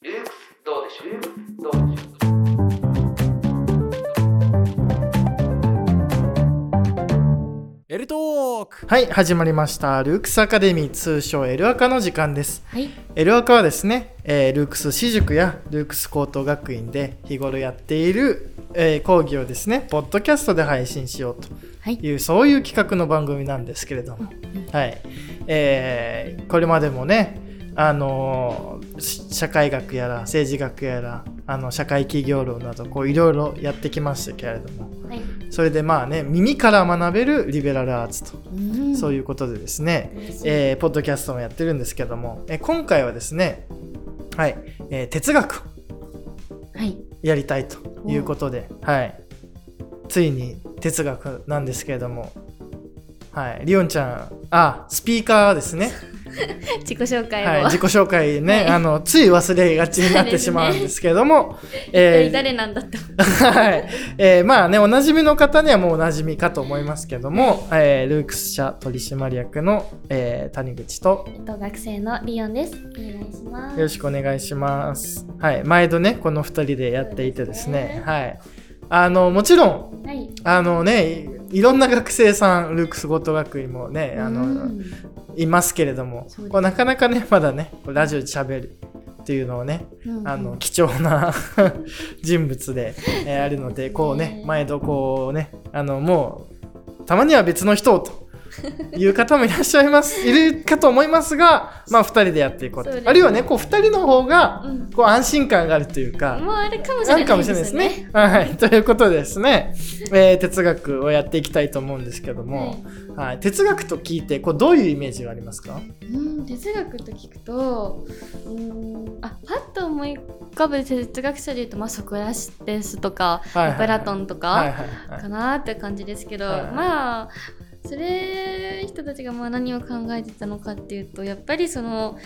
ルークスどうでしょうどうでしょうエルトークはい、始まりました。ルークスアカデミー通称エルアカの時間です。はい。エルアカはですね、えールークス私塾やルークス高等学院で日頃やっている、えー講義をですね、ポッドキャストで配信しようとはい。いう、そういう企画の番組なんですけれども、はい。えーこれまでもね、あの社会学やら政治学やらあの社会企業論などこういろいろやってきましたけれども。はい。それでまあね耳から学べるリベラルアーツとうん。そういうことでですね、えーポッドキャストもやってるんですけども、えー今回はですね、はい、えー哲学はい。やりたいということで、はい、ついに哲学なんですけれども、はい、リオンちゃん、あ、スピーカーですね。自己紹介を。はい、自己紹介ね、はいあの、つい忘れがちになってしまうんですけれども、えー誰なんだと。はい。えーまあね、おなじみの方にはもうおなじみかと思いますけども、えールークス社取締役の、えー谷口と、えっと、学生のリオンです。お願いします。よろしくお願いします。はい。毎度ね、この二人でやっていてですね、すねはい。あの、もちろん、はい。あのね、いいろんな学生さん、ルークスゴット学院もね、あの、うんいますけれども、こうなかなかね、まだね、ラジオで喋るっていうのをね、うんあの貴重な 人物で、えーあるのでこうねね毎度こうねあのもうたまには別の人をという方もいらっしゃいますいるかと思いますが まあ2人でやっていこうと。ね。あるいはねこう2人の方がうん。こう安心感があるというか、もうあれかもしれないあるかもしれないですね。。はい、ということでですね、えー哲学をやっていきたいと思うんですけども、はい。哲学と聞いてこうどういうイメージがありますか？うん、哲学と聞くと、うん、あ、パッと思い浮かぶ哲学者で言うと、まあ、ソクラテスとか、はいはいはい。プラトンとか、はいはいはい。かなって感じですけど、はいはい。まあそれ人たちがまあ何を考えてたのかっていうとやっぱりその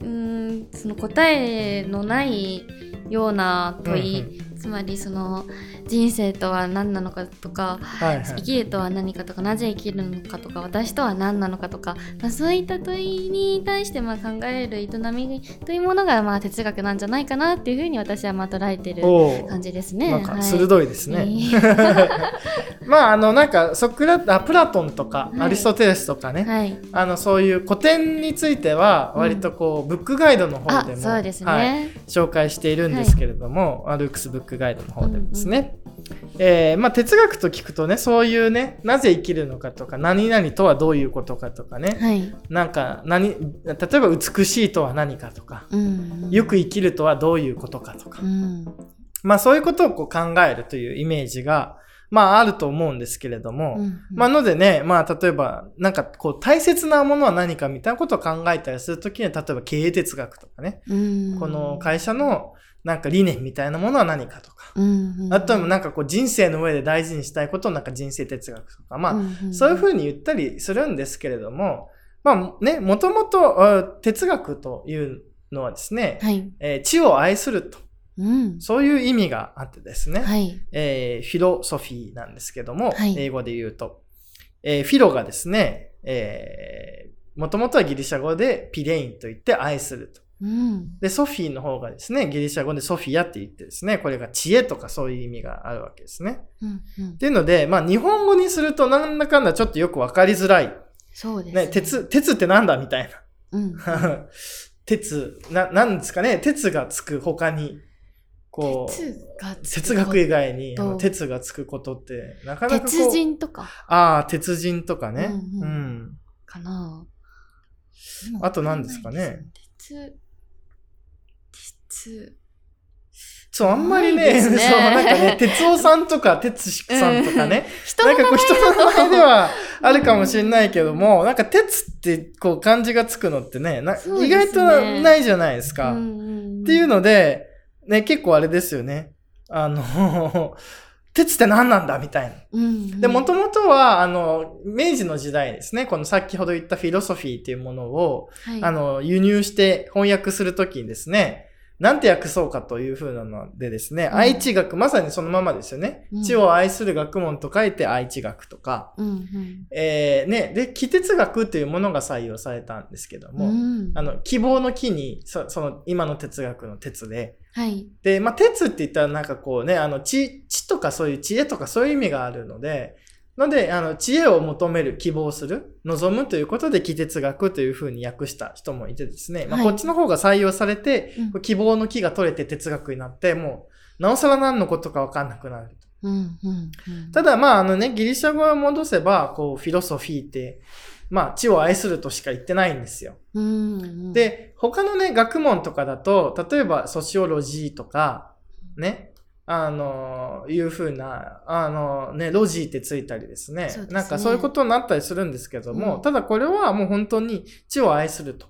うんその答えのないような問い、つまりその人生とは何なのかとかはいはい。生きるとは何かとかなぜ生きるのかとか私とは何なのかとか、まあ、そういった問いに対してまあ考える営みというものがまあ哲学なんじゃないかなっていうふうに私はまあ捉えてる感じですね。鋭いですね。いい まああのなんかソクラあプラトンとかはい。アリストテレスとかね、はい。あのそういう古典についてはうん。割とこう、ブックガイドの方あでもそうですね、はい、紹介しているんですけれども、アルークスブックガイドの方でもですね、えーまあ、哲学と聞くとねそういうねなぜ生きるのかとか何々とはどういうことかとかね、はい、なんか何例えば美しいとは何かとかうん。よく生きるとはどういうことかとか、うん。まあそういうことをこう考えるというイメージが、まああると思うんですけれども、うんまあのでね、まあ例えば、なんかこう大切なものは何かみたいなことを考えたりするときには、例えば経営哲学とかね、うん。この会社のなんか理念みたいなものは何かとか、うんあとはなんかこう人生の上で大事にしたいことをなんか人生哲学とか、まあ、うんそういうふうに言ったりするんですけれども、まあね、もともとあ哲学というのはですね、はい、えー知を愛すると、うん、そういう意味があってですね、はい、えーフィロソフィーなんですけども、はい。英語で言うと、えーフィロがですね、えー、もともとはギリシャ語でピレインと言って愛すると。うん、で、ソフィーの方がですね、ギリシャ語でソフィアって言ってですね、これが知恵とかそういう意味があるわけですね。うん、うん。っていうので、まあ日本語にするとなんだかんだちょっとよくわかりづらい。そうですね、鉄、鉄ってなんだみたいうん、な。鉄、な、なんですかね、鉄がつく他に、こう、哲学以外にあ鉄がつくことってなかなか鉄人とか。ああ鉄人とかね、うんうん。うん。かな。あと何ですかね。鉄鉄そうあんまりねね。そうなんかね 哲夫さんとか哲司さんとかね、人の名前なんかこう人の名前ではあるかもしれないけどもなんか鉄ってこう漢字がつくのってね意外とないじゃないですか、んっていうので、ね、結構あれですよね。あの 鉄って何なんだみたいな。うん、で、もともとは、あの、明治の時代ですね、この先ほど言ったフィロソフィーっていうものを、はい、あの、輸入して翻訳するときにですね、なんて訳そうかというふうなのでですね、ん。愛知学、まさにそのままですよね。うん。知を愛する学問と書いて愛知学とか、うんうん。えー、ね、で、気哲学というものが採用されたんですけども、うん。あの、希望の木に、そその、今の哲学の哲で、はい。で、まあ、哲って言ったらなんかこうね、あの、知、知とかそういう知恵とかそういう意味があるので、ので、あの、知恵を求める、希望する、望むということで、気哲学というふうに訳した人もいてですね、まあ、はいこっちの方が採用されて、うん希望の木が取れて哲学になって、もう、なおさら何のことかわかんなくなる。うんうんうんただ、まあ、あのね、ギリシャ語を戻せば、こう、フィロソフィーって、まあ、知を愛するとしか言ってないんですよ。うんうん、で、他のね、学問とかだと、例えばソシオロジーとか、ね、あの、いうふうな、あの、ね、ロジーってついたりですね。すねなんかそういうことになったりするんですけども、うんただこれはもう本当に知を愛すると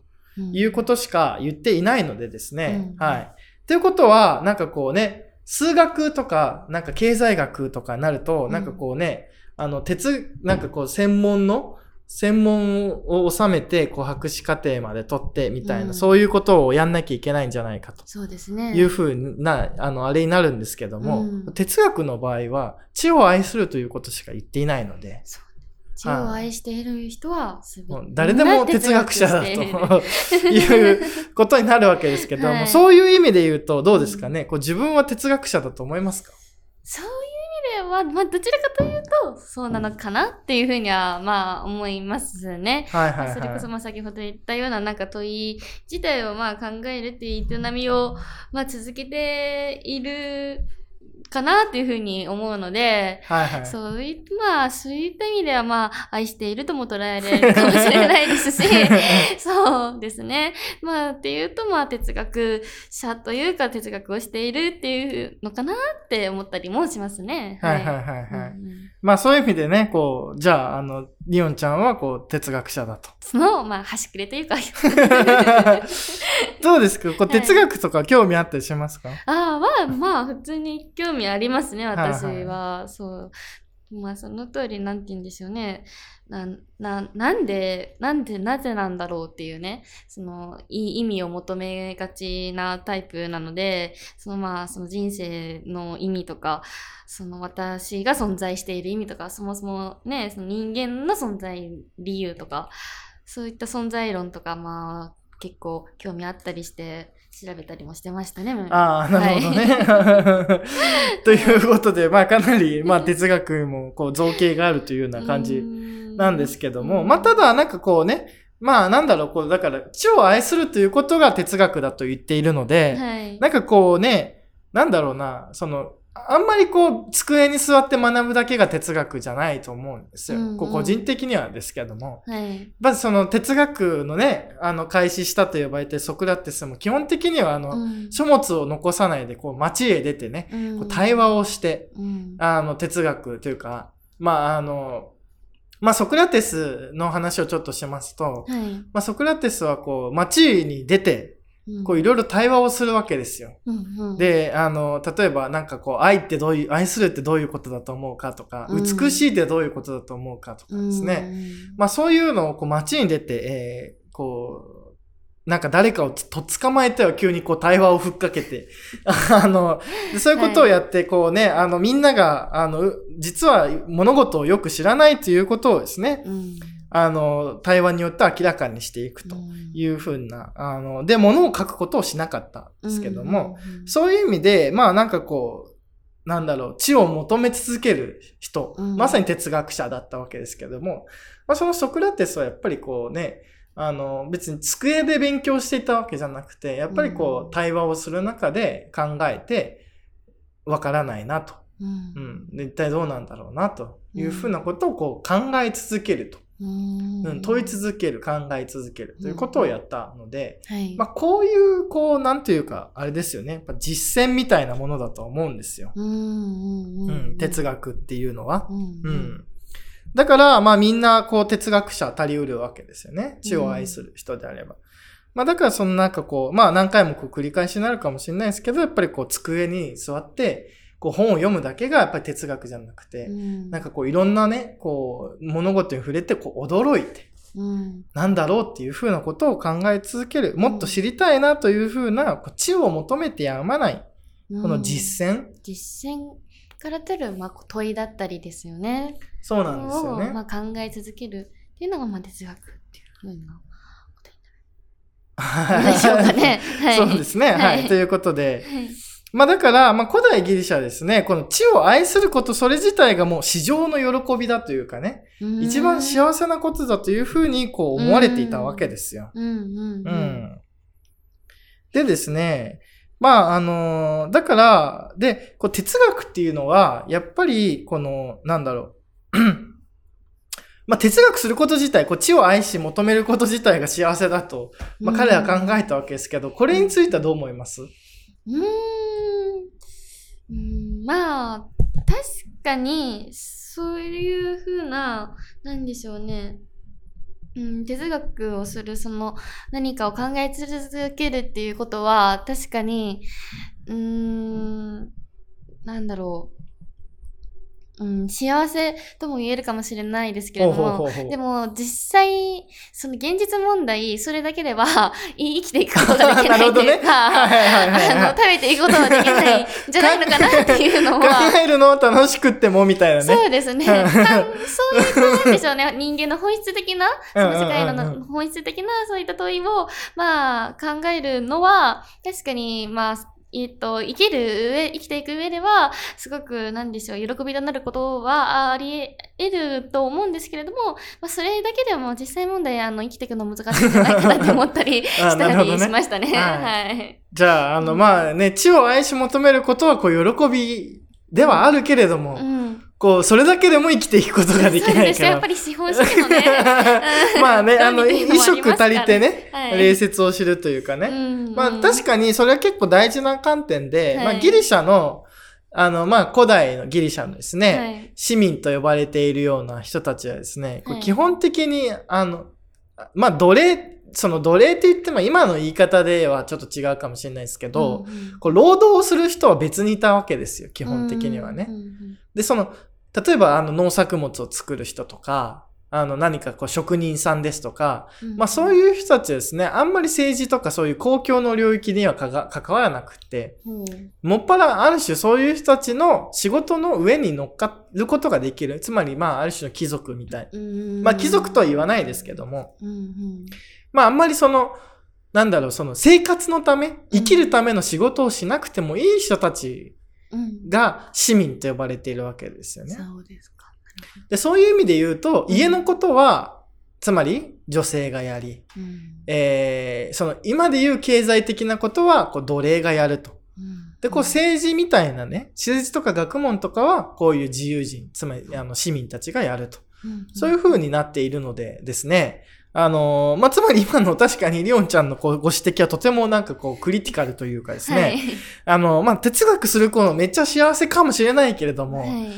いうことしか言っていないのでですね。うんはい。ということは、なんかこうね、数学とか、なんか経済学とかになると、うんなんかこうね、あの、鉄、なんかこう専門の、専門を収めて、こう博士課程まで取ってみたいな、うん。そういうことをやんなきゃいけないんじゃないかと。そうですね。いうふうな、あの、あれになるんですけども、うん。哲学の場合は、知を愛するということしか言っていないので、知を愛している人は誰でも哲学者だということになるわけですけども、はい。そういう意味で言うとどうですかね、こう自分は哲学者だと思いますか？そういう意味では、まあ、どちらかというと、そうなのかなっていうふうには、まあ、思いますね。はいはいはい。それこそ、まあ、先ほど言ったような、なんか問い自体を、まあ、考えるっていう営みを、まあ、続けているかなっていうふうに思うので、はいはい。そういまあ、そういった意味では、まあ、愛しているとも捉えられるかもしれないですし、そうですね。まあ、っていうと、まあ、哲学者というか、哲学をしているっていうのかなって思ったりもしますね。はいはいはいはい。うんまあそういう意味でね、こう、じゃあ、あの、リオンちゃんはこう、哲学者だと。その、まあ、端くれというか、どうですか？こう、はい哲学とか興味あったりしますか、ああ、まあ、まあ、普通に興味ありますね、私は。はいはそう。まあ、その通り、なんて言うんでしょうね。な、な、なんで、なんで、なぜなんだろうっていうね、その、意味を求めがちなタイプなので、そのまあ、その人生の意味とか、その私が存在している意味とか、そもそもね、その人間の存在理由とか、そういった存在論とか、まあ、結構興味あったりして、調べたりもしてましたね。ああ、なるほどね。ということで、まあかなり、まあ 哲学もこう造形があるというような感じなんですけども、まあただなんかこうね、まあなんだろう、こう、だから知を愛するということが哲学だと言っているので、はい。なんかこうね、なんだろうな、その、あんまりこう、机に座って学ぶだけが哲学じゃないと思うんですよ。うんうん個人的にはですけども。はい。まずその哲学のね、あの、開始したと呼ばれてるソクラテスも基本的にはあの、うん書物を残さないで、こう、街へ出てね、うんこう対話をして、うんあの、哲学というか、まあ、あの、まあ、ソクラテスの話をちょっとしますと、はい。まあ、ソクラテスはこう、街に出て、うんこう、いろいろ対話をするわけですよ。うんうん、で、あの、例えばなんかこう、愛ってどういう、愛するってどういうことだと思うかとか、うん。美しいってどういうことだと思うかとかですね。まあそういうのをこう街に出て、えー、こう、なんか誰かをとっ捕まえては急にこう対話をふっかけて、あの、でそういうことをやって、こうね、あのみんなが、あの、う実は物事をよく知らないということをですね、うん、あの、対話によって明らかにしていくというふうな、あの、で、物を書くことをしなかったんですけども、、うんそういう意味で、まあなんかこう、なんだろう、知を求め続ける人、うんまさに哲学者だったわけですけども、まあそのソクラテスはやっぱりこうね、あの、別に机で勉強していたわけじゃなくて、やっぱりこうんう、対話をする中で考えて、わからないなと。うんうん。で一体どうなんだろうなというふうなことをこう考え続けると。うんうん、問い続ける、考え続けるということをやったので、はい。まあ、こういう、こう、なんていうか、あれですよね。やっぱ実践みたいなものだと思うんですよ。うんうんううんん、哲学っていうのは。うんううんん。だから、まあみんな、こう、哲学者足りうるわけですよね。知を愛する人であれば。まあだから、そのなんかこう、まあ何回もこう繰り返しになるかもしれないですけど、やっぱりこう、机に座って、こう、本を読むだけがやっぱり哲学じゃなくて、うんなんかこう、いろんなね、こう、物事に触れて、こう、驚いて、うん。なんだろうっていうふうなことを考え続ける。もっと知りたいなというふうな、こう知を求めてやまない。この実践。実践から出る、まあ、問いだったりですよね。そうなんですよねを。まあ、考え続けるっていうのが、まあ、哲学っていうふうな でしょうかね。はい。そうですね。は。はいいということで。はいまあだから、まあ古代ギリシャはですね、この地を愛することそれ自体がもう市場の喜びだというかね、うん一番幸せなことだというふうにこう思われていたわけですよ。うん。でですね、まああのだから、で、こう哲学っていうのは、やっぱりこの、なんだろう。まあ哲学すること自体、こう地を愛し求めること自体が幸せだと、まあ彼は考えたわけですけど、これについてはどう思います？うーん。うんまあ、確かに、そういうふうな、なんでしょうね。うん、哲学をする、その、何かを考え続けるっていうことは、確かに、うーん、なんだろう。うん、幸せとも言えるかもしれないですけれども、でも実際、その現実問題、それだけでは い生きていくことができないというか、食べていくことはできないんじゃないのかなっていうの考は。えるのを楽しくってもみたいなね。そうですね。そういうことなんでしょうね。人間の本質的な、その世界の本質的なそういった問いを、まあ、考えるのは、確かに、まあ、えっと、生きる上、生きていく上では、すごく、なんでしょう、喜びとなることはあり得ると思うんですけれども、まあ、それだけでも実際問題、あの、生きていくの難しいんじゃないかなって思ったり しあたりしましたね。はいはい。じゃあ、あの、まあね、地を愛し求めることは、こう、喜びではあるけれども、うん。こう、それだけでも生きていくことができそうないから。ですやっぱ。り資本主義のね。まあね、あの、衣食足りてね、はい。礼節を知るというかね。うん。まあ確かにそれは結構大事な観点で、はい。まあギリシャの、あの、まあ古代のギリシャのですね、はい。市民と呼ばれているような人たちはですね、基本的に、あの、まあ奴隷、その奴隷って言っても今の言い方ではちょっと違うかもしれないですけど、うんうん。こう労働をする人は別にいたわけですよ、基本的にはね。うんうんで、その、例えばあの農作物を作る人とか、あの何かこう職人さんですとか、うんまあそういう人たちはですね、あんまり政治とかそういう公共の領域には関わらなくって、う。んもっぱらある種そういう人たちの仕事の上に乗っかることができる。つまりまあある種の貴族みたい。うん。まあ貴族とは言わないですけども、うんうんまああんまりその、なんだろう、その生活のため、生きるための仕事をしなくてもいい人たちうん。が市民と呼ばれているわけですよね。そうですか。でそういう意味で言うと、うん。家のことは、つまり女性がやり、うん。えーその今で言う経済的なことはこう奴隷がやると。うん。で、こう政治みたいなね、政治とか学問とかはこういう自由人、つまりあの市民たちがやると。うん。そういう風になっているのでですね、あのーまあ、つまり今の 確かにリオンちゃんのこうご指摘はとてもなんかこうクリティカルというかですね、はい。あの、まあ、哲学する子のめっちゃ幸せかもしれないけれども、はい。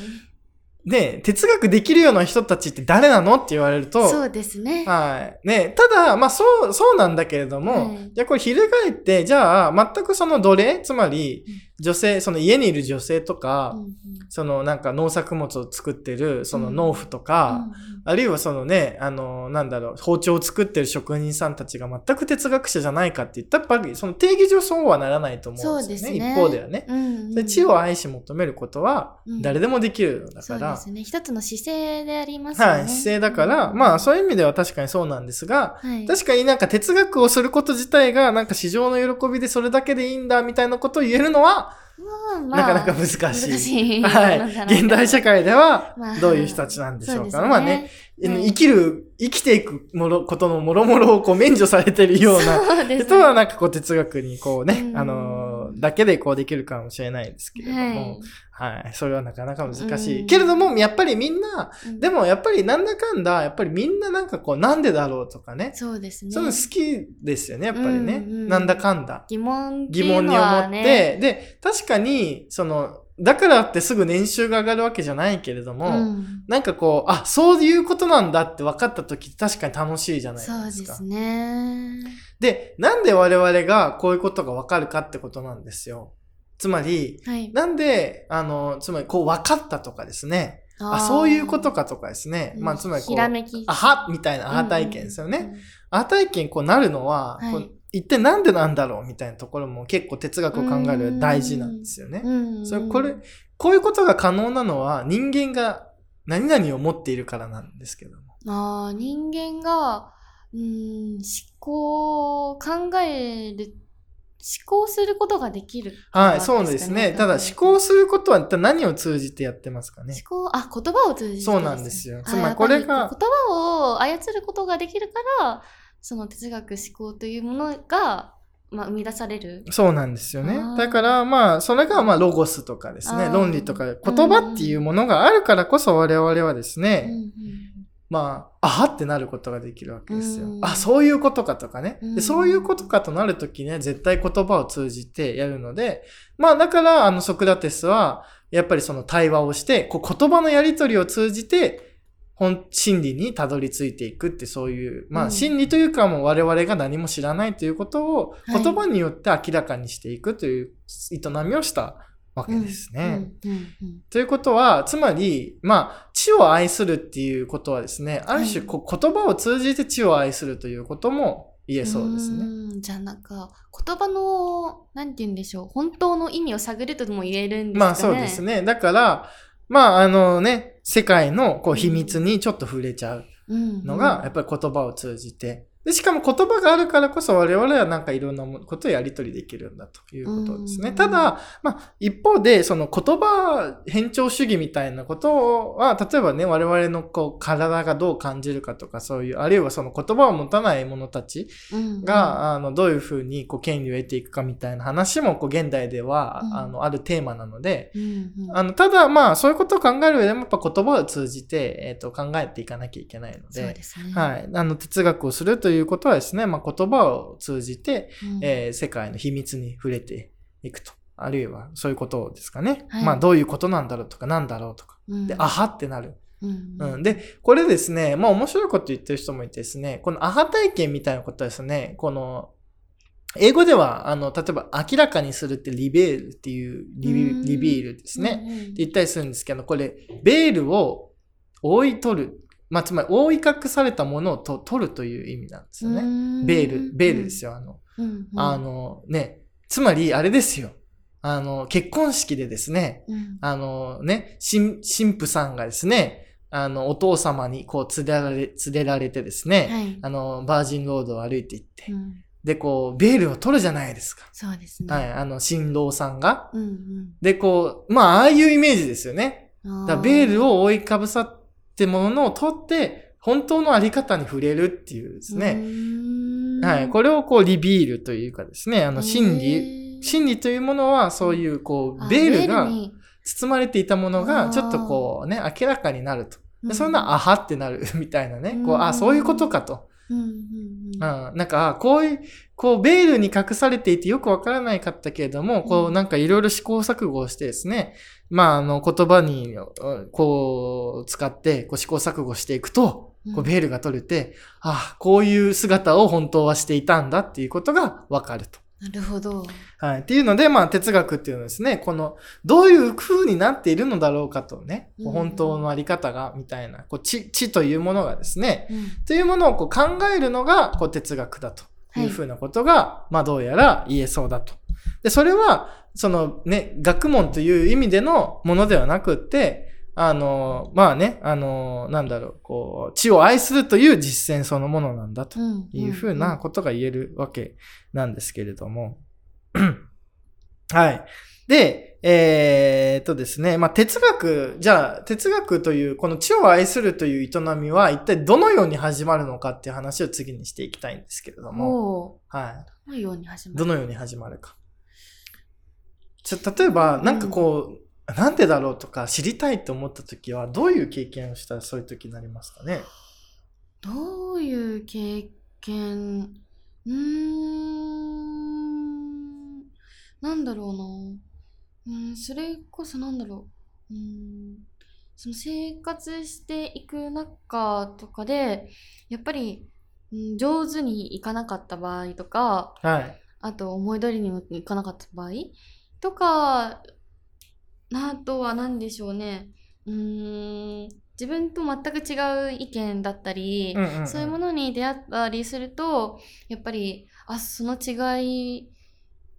ね、哲学できるような人たちって誰なのって言われると、そうですね。はい。ね、ただ、まあそう、そうなんだけれども、はい。じゃあこれ翻って、じゃあ全くその奴隷、つまり女性、その家にいる女性とか、うんうんそのなんか農作物を作ってる、その農夫とか、あるいはそのね、あの、なんだろう、包丁を作ってる職人さんたちが全く哲学者じゃないかって言ったら、やっぱりその定義上そうはならないと思うんですよね。そうですね一方ではね。うんうんで知を愛し求めることはうん誰でもできるのだから、そうですね。一つの姿勢でありますよね。はい、姿勢だから、まあそういう意味では確かにそうなんですが、はい、確かになんか哲学をすること自体がなんか市場の喜びでそれだけでいいんだみたいなことを言えるのはまあまあ。なかなか難しい。難しい。はい。現代社会ではまあどういう人たちなんでしょうか。そうですね。まあね、はい生きる、生きていくもの、ことのもろもろをこう免除されてるような。人 はなんかこう哲学にこうね、うん。あのーだけでこうできるかもしれないですけれども、はいはい、それはなかなか難しい。うんけれども、やっぱりみんな、うんでもやっぱりなんだかんだ、やっぱりみんななんかこう、なんでだろうとかね。そうですね。そういうの好きですよね、やっぱりね。うんうんなんだかんだ。疑問っていう疑問に思って、ね、で、確かに、その、だからってすぐ年収が上がるわけじゃないけれども、うんなんかこう、あ、そういうことなんだって分かった時確かに楽しいじゃないそうですか。ですね。で、なんで我々がこういうことが分かるかってことなんですよ。つまり、はい。なんで、あの、つまりこう分かったとかですね、あそういうことかとかですね。まあ、つまりこう、ひらめき。あはみたいなアハ体験ですよね。うんうんアハ体験こうなるのは、はいこう一体なんでなんだろうみたいなところも結構哲学を考える大事なんですよね。うん。それこれ、こういうことが可能なのは人間が何々を持っているからなんですけども。ああ、人間が、うーん、思考、考える、思考することができるからはい、そうですね。ただ思考することは何を通じてやってますかね思。考、あ、言葉を通じて、そうなんですよはいつまりこれが言葉を操ることができるから、その哲学思考というものが、まあ、生み出される。そうなんですよね。だからまあ、それがまあロゴスとかですね、論理とか言葉っていうものがあるからこそ我々はですね、うんうんまあ、あはってなることができるわけですよ。う。ん。あ、そういうことかとかね。うん。でそういうことかとなるときね、絶対言葉を通じてやるので、まあだから、あの、ソクラテスは、やっぱりその対話をして、こう言葉のやりとりを通じて、本、真理にたどり着いていくってそういう、まうんあ真理というかもう我々が何も知らないということをはい言葉によって明らかにしていくという営みをしたわけですね。ということは、つまり、まあ、知を愛するっていうことはですね、ある種言葉を通じて知を愛するということも言えそうですね。じゃあなんか言葉のなんて言うんでしょう本当の意味を探るとも言えるんですかね。まあそうですね。だから、まああのね、世界のこう秘密にちょっと触れちゃううんのが、やっぱり言葉を通じて。で、しかも言葉があるからこそ我々はなんかいろんなことをやり取りできるんだということですね。うんただ、まあ一方でその言葉変調主義みたいなことは、例えばね、我々のこう体がどう感じるかとかそういう、あるいはその言葉を持たない者たちうんが、あの、どういうふうにこう権利を得ていくかみたいな話もこう現代では、うんあの、あるテーマなので、あの、ただまあそういうことを考える上でもやっぱ言葉を通じて、えっ、と、考えていかなきゃいけないので。はい。あの、哲学をするということはですね、まあ、言葉を通じて、うんえー世界の秘密に触れていくと。あるいは、そういうことですかね。はいまあ、どういうことなんだろうとか、なんだろうとか。うんで、あはってなる。うんうん。で、これですね、まあ、面白いこと言ってる人もいてですね、このアハ体験みたいなことはですね、この、英語では、あの、例えば、明らかにするってリベールっていう、リビうんリビールですね。って言ったりするんですけど、これ、ベールを覆い取る。まあ、つまり、覆い隠されたものをと取るという意味なんですよね。ベール、ベールですよ。あの、うんうん。あの、ね、つまり、あれですよ。あの、結婚式でですね、うん。あのね、神神父さんがですね、あの、お父様にこう連れられ、連れられてですね、はい。あの、バージンロードを歩いていって、うん。で、こう、ベールを取るじゃないですか。そうですね。はい、あの、新郎さんが。うんうん。で、こう、まあ、ああいうイメージですよね。だベールを覆いかぶさってものを取って、本当のあり方に触れるっていうですうね。はい。これをこう、リビールというかですね、あの、真へ理、ー真理というものは、そういう、こう、あベールがに包まれていたものあが、ーちょっとこうね、明らかになると。うんでそんな、あはってなる みたいなね。こう、うんあ、そういうことかと。うんうんうんうん。なんか、あこういう、こう、ベールに隠されていてよくわからないかったけれども、こううんなんかいろいろ試行錯誤をしてですね、まあ、あの、言葉に、うんこう、使って、こう試行錯誤していくと、こう、ベールが取れて、あこういう姿を本当はしていたんだっていうことがわかると。なるほど。はい。っていうので、まあ、哲学っていうのはですね、この、どういう風になっているのだろうかとね、こううん本当のあり方が、みたいな、こう、知、知というものがですね、うんというものをこう考えるのが、こう、哲学だという風なことが、まあ、どうやら言えそうだと。で、それは、そのね、学問という意味でのものではなくって、あの、まあね、あの、なんだろう、こう、知を愛するという実践そのものなんだと。うんいうふうなことが言えるわけなんですけれども。はい。で、えーっとですね、まあ、哲学、じゃあ、哲学という、この知を愛するという営みは、一体どのように始まるのかっていう話を次にしていきたいんですけれども、おはどのように始い。まる？どのように始まるか。ちょ、例えば、なんかこう、なんでだろうとか知りたいと思った時は、どういう経験をしたらそういう時になりますかね？どういう経験？うーん。なんだろうな。うんそれこそなんだろう。うんその生活していく中とかでやっぱり、うん、上手にいかなかった場合とかはい。あと思い通りにもいかなかった場合とかあとは何でしょうね。うーん自分と全く違う意見だったり、うんうんうん。そういうものに出会ったりするとやっぱりあその違い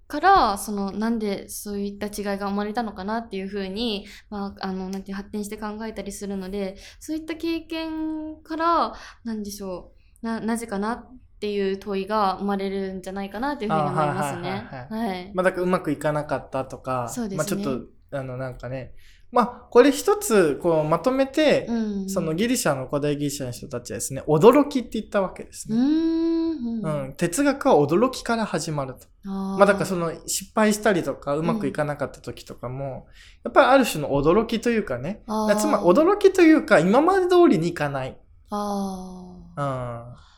からそのなんでそういった違いが生まれたのかなっていうふうに、まあ、あのなんて発展して考えたりするのでそういった経験からなんでしょうななぜかなっていう問いが生まれるんじゃないかなというふうに思いますね。あはいはいまあ、だからうまくいかなかったとか、そうですねまあ、ちょっと、あの、なんかね、まあ、これ一つ、こう、まとめて、うんそのギリシャの古代ギリシャの人たちはですね、驚きって言ったわけですね。んうん、哲学は驚きから始まると。あまあだからその失敗したりとかうまくいかなかった時とかも、やっぱりある種の驚きというかね、あーつまり驚きというか今まで通りにいかない。あうん。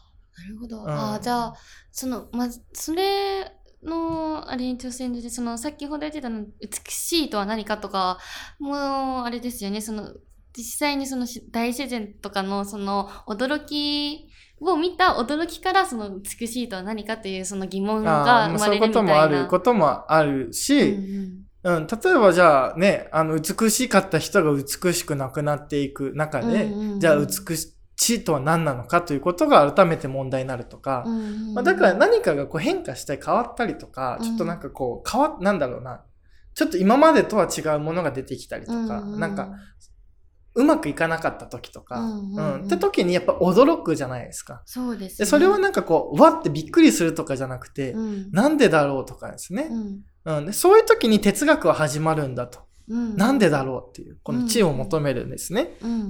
あなるほど。うんああ、じゃあ、その、まず、それの、あれに挑戦で、その、先ほど言ってたの、美しいとは何かとか、もう、あれですよね、その、実際にそのし大自然とかの、その、驚きを見た驚きから、その、美しいとは何かという、その疑問あが生まれるみたいな。こともあることもあるうんし、うん、例えばじゃあね、あの、美しかった人が美しくなくなっていく中で、うんうんうんじゃあ美しいとは何なのかということが改めて問題になるとか、うんまあ、だから何かがこう変化して変わったりとか、うん。ちょっとなんかこう変わ、なんだろうな、ちょっと今までとは違うものが出てきたりとか、うんうんなんか、うまくいかなかった時とか、うんうんうん。って時にやっぱ驚くじゃないですか。そうです、でそれはなんかこう、わってびっくりするとかじゃなくて、うん。なんでだろうとかですね、うん。うん。で。そういう時に哲学は始まるんだと。うん。なんでだろうっていう、この知を求めるんですね。うんうんう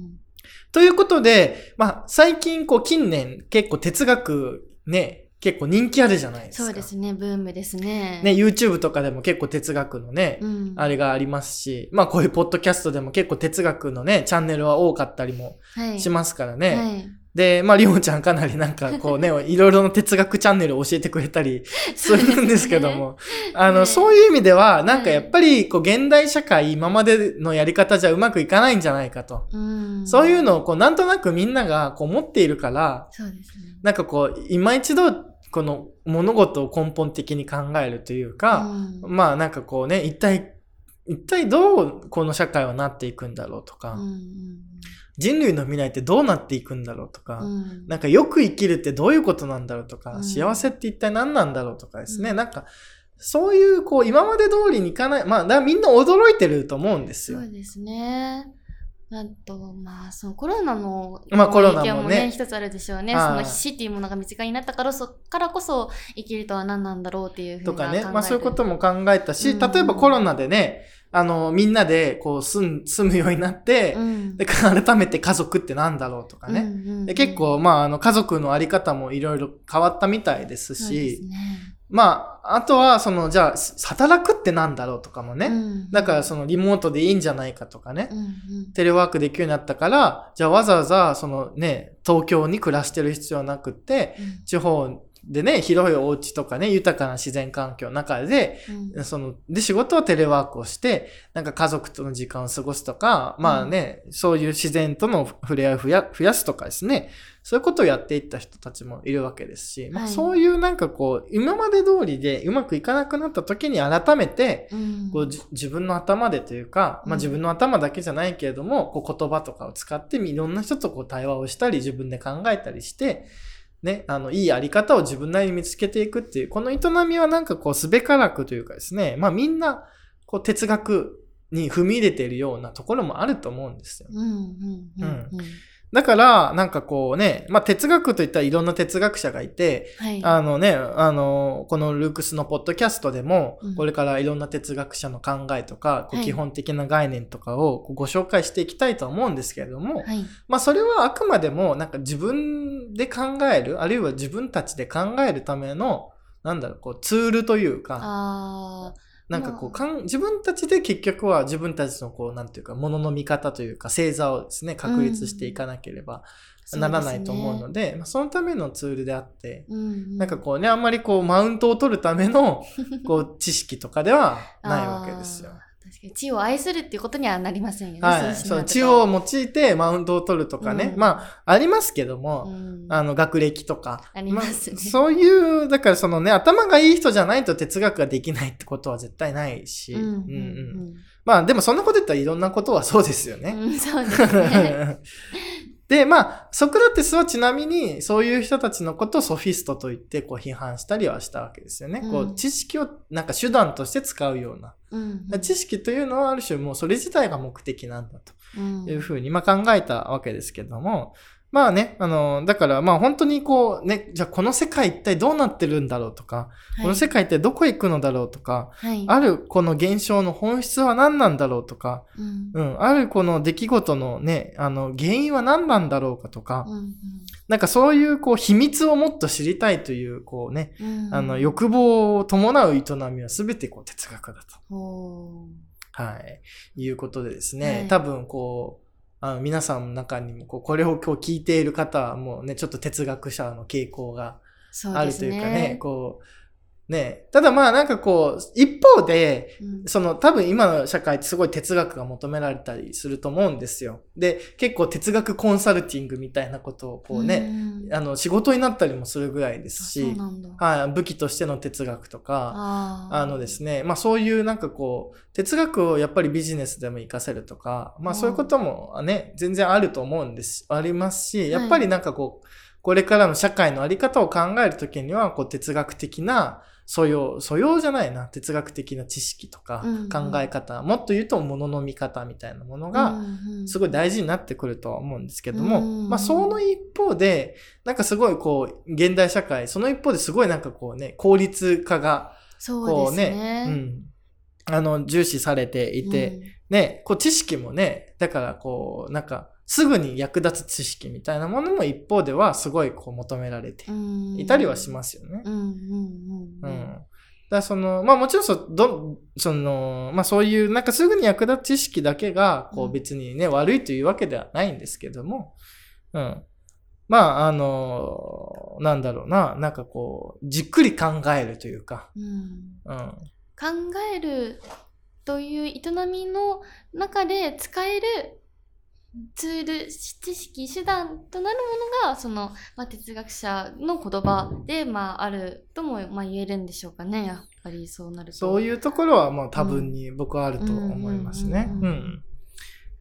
んということで、まあ、最近こう近年結構哲学ね、結構人気あるじゃないですか。そうですね、ブームですね。ね、YouTube とかでも結構哲学のね、うん、あれがありますし、まあこういうポッドキャストでも結構哲学のね、チャンネルは多かったりもはい、しますからね。はい、で、まありおんちゃんかなりなんかこうね、いろいろな哲学チャンネルを教えてくれたり するんですけども、あの、ね。そういう意味では、なんかやっぱりこう現代社会今までのやり方じゃうまくいかないんじゃないかと。うん、そういうのをこうなんとなくみんながこう持っているから、そうですね。なんかこう、今一度この物事を根本的に考えるというか、うん。まあなんかこうね、一体、一体どうこの社会はなっていくんだろうとか、うん人類の未来ってどうなっていくんだろうとか、うん。うんなんかよく生きるってどういうことなんだろうとか、うん。幸せって一体何なんだろうとかですね、うん。なんかそういうこう今まで通りにいかない、まあだみんな驚いてると思うんですよ。そう。ですね。あと、まあ、そのコロナの影響もね、一つあるでしょうね。はい。その死っていうものが身近になったからそからこそ生きるとは何なんだろうっていうふうなとかね、まあそういうことも考えたし、うん。例えばコロナでね、あの、みんなでこう住むようになって、うんで改めて家族ってなんだろうとかね。うんうんうんで結構、まあ、あの、家族のあり方もいろいろ変わったみたいですそうですし、ねまあ、あとは、その、じゃあ、働くってなんだろうとかもね。うんだから、その、リモートでいいんじゃないかとかね。うんうんテレワークできるようになったから、じゃあわざわざ、そのね、東京に暮らしてる必要なくって、うん地方でね、広いお家とかね、豊かな自然環境の中で、うん。その、で、仕事はテレワークをして、なんか家族との時間を過ごすとか、まあね、そういう自然との触れ合いを増や増やすとかですね、そういうことをやっていった人たちもいるわけですし、まあ、はい。そういうなんかこう、今まで通りでうまくいかなくなった時に改めて、うん。こうじ自分の頭でというか、まあ、うん。自分の頭だけじゃないけれども、こう言葉とかを使っていろんな人とこう対話をしたり自分で考えたりして、ね、あの、いいあり方を自分なりに見つけていくっていう、この営みはなんかこう、すべからくというかですね、まあみんな、こう、哲学に踏み入れているようなところもあると思うんですよ。うんうんうんうんだから、なんかこうね、まあ哲学といったらいろんな哲学者がいて、はい。あのね、あの、このルークスのポッドキャストでもうん、これからいろんな哲学者の考えとか、こうはい。基本的な概念とかをご紹介していきたいと思うんですけれども、はい。まあそれはあくまでもなんか自分で考える、あるいは自分たちで考えるための、なんだろう、こうツールというか、あなんかこうまかん、自分たちで結局は自分たちのこう、なんていうか、ものの見方というか、星座をですね、確立していかなければーならないと思うので、まあそのためのツールであって、そうですねなんかこうね、あんまりこう、マウントを取るための、こう、知識とかではないわけですよ。あー確かに知を愛するっていうことにはなりませんよね。はい。そう、しなると知を用いてマウントを取るとかね。うんまあ、ありますけども、うんあの、学歴とか。ありますねあそういう、だからそのね、頭がいい人じゃないと哲学ができないってことは絶対ないし。うんうんうんうんまあ、でもそんなこと言ったらいろんなことはそうですよね。そうですね。で、まあ、ソクラテスはちなみに、そういう人たちのことをソフィストと言って、こう批判したりはしたわけですよね。こうんう、知識をなんか手段として使うような。うんうん知識というのはある種もうそれ自体が目的なんだと。いうふうに、まあ、考えたわけですけども、まあね、あの、だからまあ本当にこうね、じゃあこの世界一体どうなってるんだろうとか、この世界一体どこへ行くのだろうとか、はい、あるこの現象の本質は何なんだろうとか、うん。うん、あるこの出来事のね、あの原因は何なんだろうかとか、うんなんかそういうこう秘密をもっと知りたいというこうね、うん。あの欲望を伴う営みは全てこう哲学だと。ほはい。いうことでですね、はい。多分こう、あの皆さんの中にもこうこれを今日聞いている方はもうね、ちょっと哲学者の傾向がある。というかね、こう、ね、ただまあなんかこう、一方で、うん。その多分今の社会ってすごい哲学が求められたりすると思うんですよ。で、結構哲学コンサルティングみたいなことをこうね、うん。あの仕事になったりもするぐらいですし。はい、武器としての哲学とか、あのですね、まあそういうなんかこう、哲学をやっぱりビジネスでも活かせるとか、まあそういうこともね、全然あると思うんです、ありますし、やっぱりなんかこう、これからの社会のあり方を考えるときには、こう哲学的な素養、素養じゃないな、哲学的な知識とかうんうん。考え方、もっと言うと物の見方みたいなものが、すごい大事になってくるとは思うんですけども、うんまあその一方で、なんかすごいこう、現代社会、その一方ですごいなんかこうね、効率化が、そうこうですね。ね、うん、あの、重視されていて、ね、こう知識もね、だからこう、なんか、すぐに役立つ知識みたいなものも一方ではすごいこう求められてうんいたりはしますよね。うんうんうんううんん。だその、まあもちろんそ、ど、その、まあそういう、なんかすぐに役立つ知識だけが、こううん別にね、悪いというわけではないんですけども、うん。まあ、あの、なんだろうな、なんかこう、じっくり考えるというか、うんうん。考えるという営みの中で使えるツール、知識、手段となるものが、その、まあ、哲学者の言葉で、まあ、あるとも、まあ、言えるんでしょうかね。やっぱりそうなると。そういうところはまあ多分に僕はあると思いますね。うん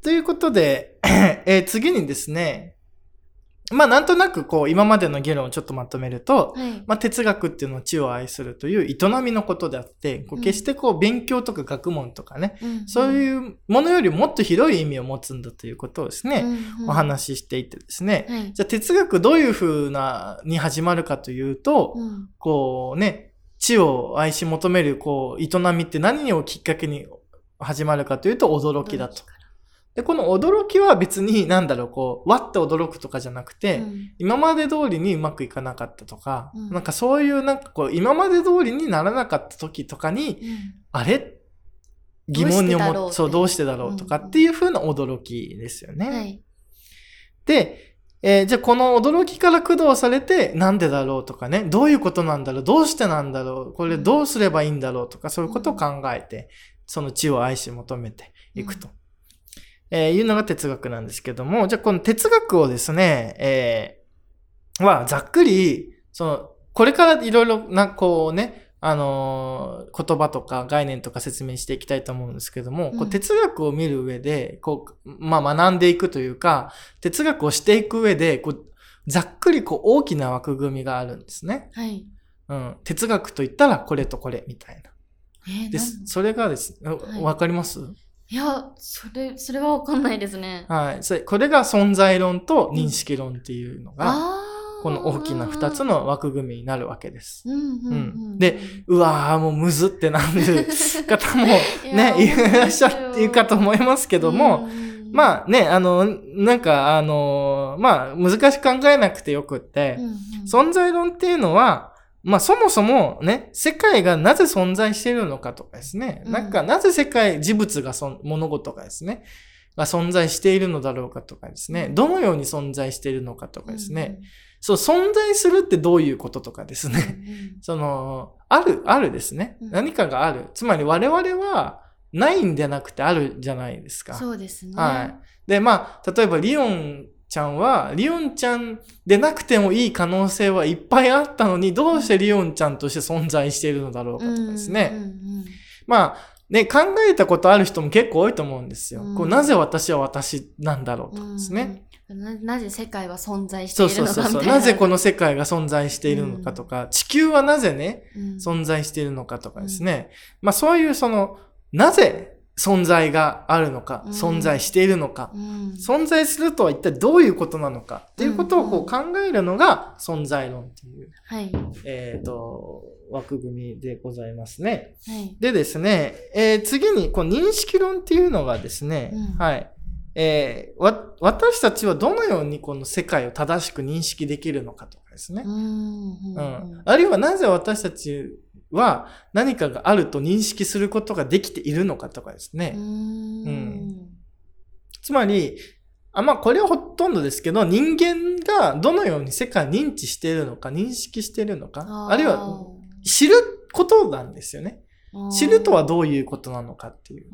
ということで、えー次にですね、まあなんとなくこう今までの議論をちょっとまとめると、はい。まあ、哲学っていうのは知を愛するという営みのことであって、こううん決してこう勉強とか学問とかね、うんそういうものよりもっと広い意味を持つんだということをですね、うんうんお話ししていてですね、はい。じゃあ哲学どういう風なに始まるかというと、うんこうね、知を愛し求めるこう営みって何をきっかけに始まるかというと驚きだと。で、この驚きは別に なんだろう、こう、わって驚くとかじゃなくて、うん。今まで通りにうまくいかなかったとか、うん。なんかそういうなんかこう、今まで通りにならなかった時とかに、うん。あれ？疑問に思って。そう、どうしてだろうとかっていう風な驚きですよね。はい。で、えーじゃあこの驚きから駆動されて、なんでだろうとかね、どういうことなんだろう、どうしてなんだろう、これどうすればいいんだろうとか、そういうことを考えて、その知を愛し求めていくと。えーいうのが哲学なんですけども、じゃあこの哲学をですね、えーはざっくり、その、これからいろいろな、こうね、あのー言葉とか概念とか説明していきたいと思うんですけども、こううん哲学を見る上で、こう、まあ学んでいくというか、哲学をしていく上で、こう、ざっくりこう大きな枠組みがあるんですね。はい。うん。哲学といったらこれとこれみたいな。えー、で。それがですね、いわかります？いや、それ、それはわかんないですね。はい。それこれが存在論と認識論っていうのが、あーこの大きな二つの枠組みになるわけです。うんうんうんうんでうわーもうむずってなる方もね、いらっしゃっているかと思いますけども、、まあね、あの、なんかあの、まあ難しく考えなくてよくって、存在論っていうのは、まあそもそもね、世界がなぜ存在しているのかとかですね、うんなんかなぜ世界、事物がそん、物事がですね、が存在しているのだろうかとかですね、どのように存在しているのかとかですね、そう、存在するってどういうこととかですうんうんね、その、ある、あるですね。うん何かがある。つまり我々は、ないんじゃなくてあるじゃないですか。そうですね。はい。で、まあ、例えばリオンちゃんは、リオンちゃんでなくてもいい可能性はいっぱいあったのに、どうしてリオンちゃんとして存在しているのだろうかとかですね。うんうんまあ、ね、考えたことある人も結構多いと思うんですよ。うんこうなぜ私は私なんだろうとうんかですね。ななぜ世界は存在してそいうるのかそうそうそう。な。なぜこの世界が存在しているのかとか、地球はなぜね、うん存在しているのかとかですね。まあそういうその、なぜ存在があるのか、うん存在しているのか、うん存在するとは一体どういうことなのかっていうことをこう考えるのが存在論っていう、はい。えっ、と、枠組みでございますね。はい。でですね、えー次にこう認識論っていうのがですね、うんはい。えーわ、私たちはどのようにこの世界を正しく認識できるのかとかですね。うんううんん。あるいはなぜ私たちは何かがあると認識することができているのかとかですね。うんうんつまり、あまあこれはほとんどですけど、人間がどのように世界を認知しているのか、認識しているのか、あるいは知ることなんですよね。知るとはどういうことなのかっていう。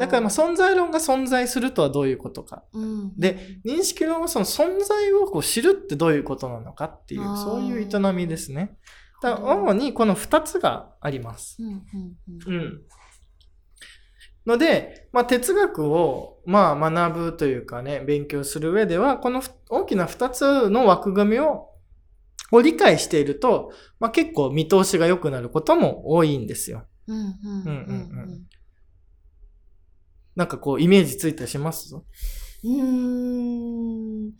だからまあ存在論が存在するとはどういうことか。うんで、認識論はその存在をこう知るってどういうことなのかっていう、そういう営みですね。だ主にこの二つがあります。うんうんうんうん。ので、まあ、哲学を、まあ、学ぶというかね、勉強する上では、このふ大きな二つの枠組みを、を理解していると、まあ、結構見通しが良くなることも多いんですよ。なんかこう、イメージついたりします？うん。う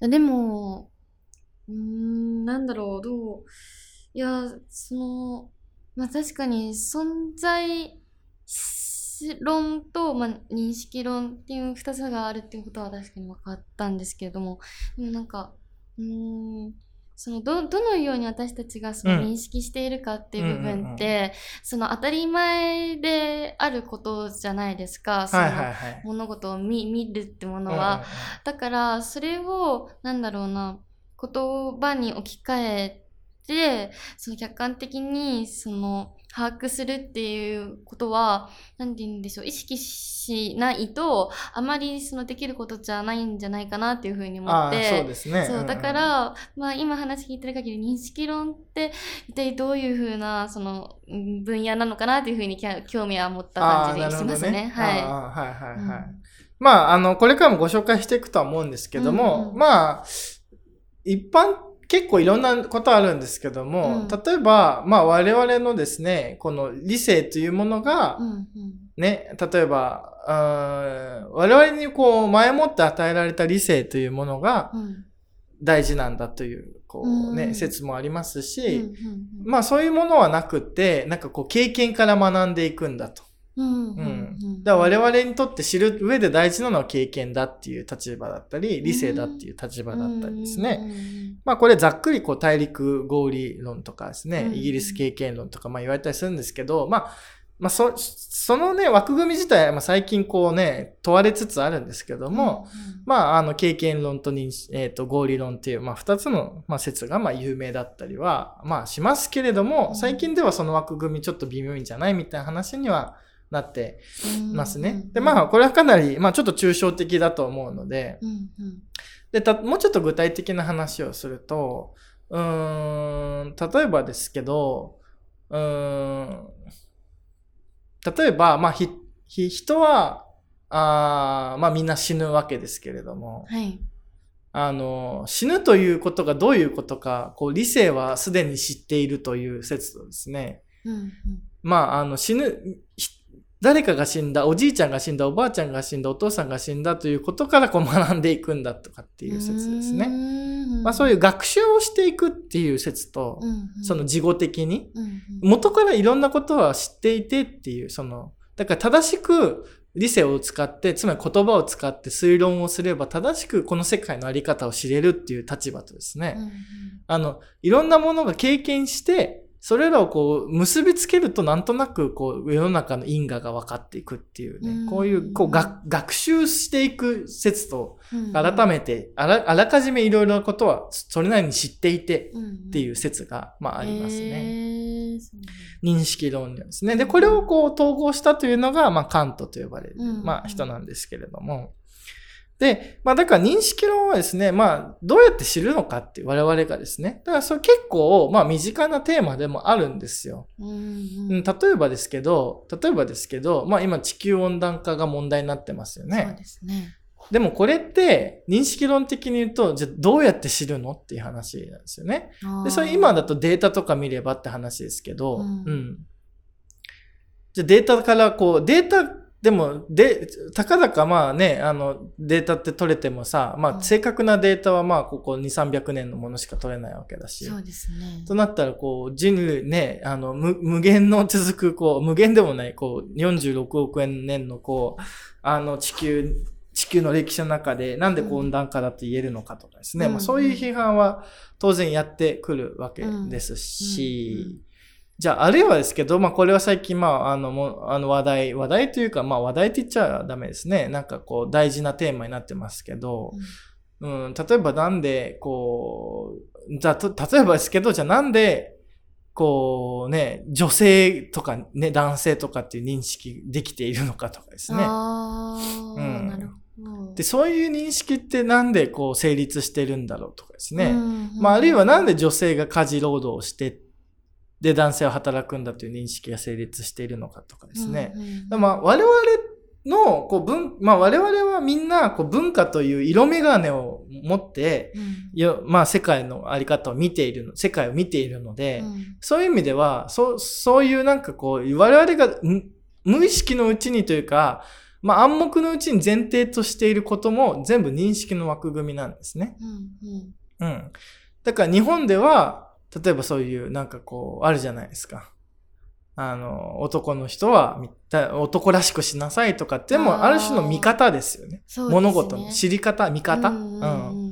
ーん。でも、うーん、なんだろう、どう、いや、その、まあ確かに存在論と、まあ、認識論っていう二つがあるっていうことは確かに分かったんですけれども、でもなんか、うーん、そのどどのように私たちがそのうん認識しているかっていう部分って、その当たり前であることじゃないですか。そのはいはいはい。物事を見見るってものは、だからそれをなんだろうな言葉に置き換えてその客観的にその把握するっていうことは何て言うんでしょう意識しないとあまりそのできることじゃないんじゃないかなっていうふうに思ってそうですね。そうだかんん、ら、まあ、今話聞いてる限り認識論って一体どういうふうなそのうん分野なのかなっていうふうに興味は持った感じでしますね。はい。はいはいはい。うんまあ、あの、これからもご紹介していくとは思うんですけども、うんうんまあ、一般、結構いろんなことあるんですけども、うん。例えば、まあ我々のですね、この理性というものが、うんうん。ね、例えば、我々にこう、前もって与えられた理性というものがうん。大事なんだという、こうね、うん。説もありますうんし、うん。まあそういうものはなくって、なんかこう経験から学んでいくんだと。うんうんうん。だから我々にとって知る上で大事なのは経験だっていう立場だったり、理性だっていう立場だったりですね。ね。まあこれざっくりこう大陸合理論とかですね、うん。イギリス経験論とかまあ言われたりするんですけど、まあ、まあそ、そのね、枠組み自体はまあ最近こうね、問われつつあるんですけども、まあ、あの、経験論とえっ、と、合理論っていう、まあ、二つの、まあ、説が、まあ、有名だったりは、まあ、しますけれども、うん。最近ではその枠組みちょっと微妙じゃないみたいな話にはなってうんますね。うんで、まあ、これはかなり、まあ、ちょっと抽象的だと思うので、うんうん。で、た、もうちょっと具体的な話をすると、うーん、例えばですけど、うーん、例えば、まあ、ひ、ひ、人は、あーまあみんな死ぬわけですけれども、はい。あの、死ぬということがどういうことか、こう、理性はすでに知っているという説とですね、うんうん。まあ、あの、死ぬ、ひ誰かが死んだ、おじいちゃんが死んだ、おばあちゃんが死んだ、お父さんが死んだということからこう学んでいくんだとかっていう説ですね。ねまあそういう学習をしていくっていう説と、その事後的に、元からいろんなことは知っていてっていう、その、だから正しく理性を使って、つまり言葉を使って推論をすれば正しくこの世界のあり方を知れるっていう立場とですね、あの、いろんなものが経験して、それらをこう結びつけるとなんとなくこう世の中の因果が分かっていくっていうね、うんこういうこう学学習していく説と改めめてあらあらかじめいろいろなことはそれなりに知っていてっっていう説がまあありますね。う認識論ですね。で、これをこう統合したというのが、まあ、カントと呼ばれる、うんまあ、人なんですけれども。で、まあ、だから認識論はですね、まあ、どうやって知るのかって我々がですね。だからそれ結構、まあ、身近なテーマでもあるんですよ。うん例えばですけど、例えばですけど、まあ、今地球温暖化が問題になってますよそうね。ですね。でもこれって、認識論的に言うと、じゃあどうやって知るのっていう話なんですよね。で、それ今だとデータとか見ればって話ですけど、ううんん。じゃあデータからこう、データ、でも、で、たかだかまあね、あの、データって取れてもさ、まうんあ正確なデータはまあここ2、300年のものしか取れないわけだし。そうですね。となったら、こう、人類ね、あの、無無限の続く、こう、無限でもない、こう、46億円年の、こう、あの、地球、地球の歴史の中で、なんで温暖化だと言えるのかとかですね。うんまあ、そういう批判は当然やってくるわけですし、うんうんじゃあ、あるいはですけど、まあ、これは最近、まあ、あの、もうあの話題、話題というか、まあ、話題って言っちゃダメですね。なんかこう、大事なテーマになってますけど、うん、例えばなんで、こう、じゃ例えばですけど、じゃあなんで、こうね、女性とかね、男性とかっていう認識できているのかとかですね。ああ、うんなるほど。で、そういう認識ってなんでこう成立してるんだろうとかですね。うんまあ、あるいはなんで女性が家事労働をして、で、男性は働くんだという認識が成立しているのかとかですね。うんまあ、我々の、こう、文、まあ、我々はみんな、こう、文化という色眼鏡を持って、うんよまあ、世界のあり方を見ているの、世界を見ているので、うんそういう意味では、そう、そういうなんかこう、我々がん無意識のうちにというか、まあ、暗黙のうちに前提としていることも全部認識の枠組みなんですね。うんうんうん。だから日本では、例えばそういうなんかこう、あるじゃないですか。あの、男の人は男らしくしなさいとかってもある種の見方ですよね。ね物事の知り方、見方。うんうん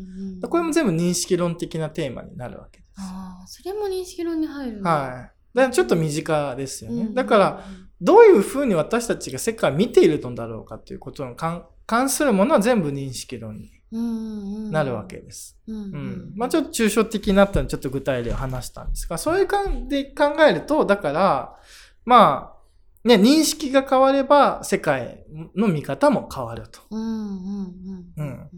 これも全部認識論的なテーマになるわけです。ああ、それも認識論に入るはい。だからちょっと身近ですよね。うんだから、、どういうふうに私たちが世界を見ているのだろうかということに関関するものは全部認識論になるわけです。うんううんん。まあちょっと抽象的になったのでちょっと具体例を話したんですが、そういう感じで考えると、だから、まあ、ね、認識が変われば世界の見方も変わると。うんうんうんうん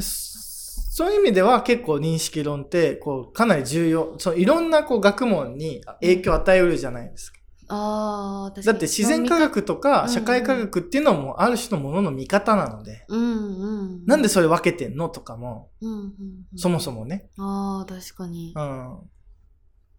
そういう意味では結構認識論って、こう、かなり重要。そういろんなこう学問に影響を与えうるじゃないですか。にああ、確かにだって自然科学とかうん社会科学っていうのもある種のものの見方なので、うんうん。なんでそれ分けてんの？とかも、うんうんうんそもそもね。ああ、確かにう。ん。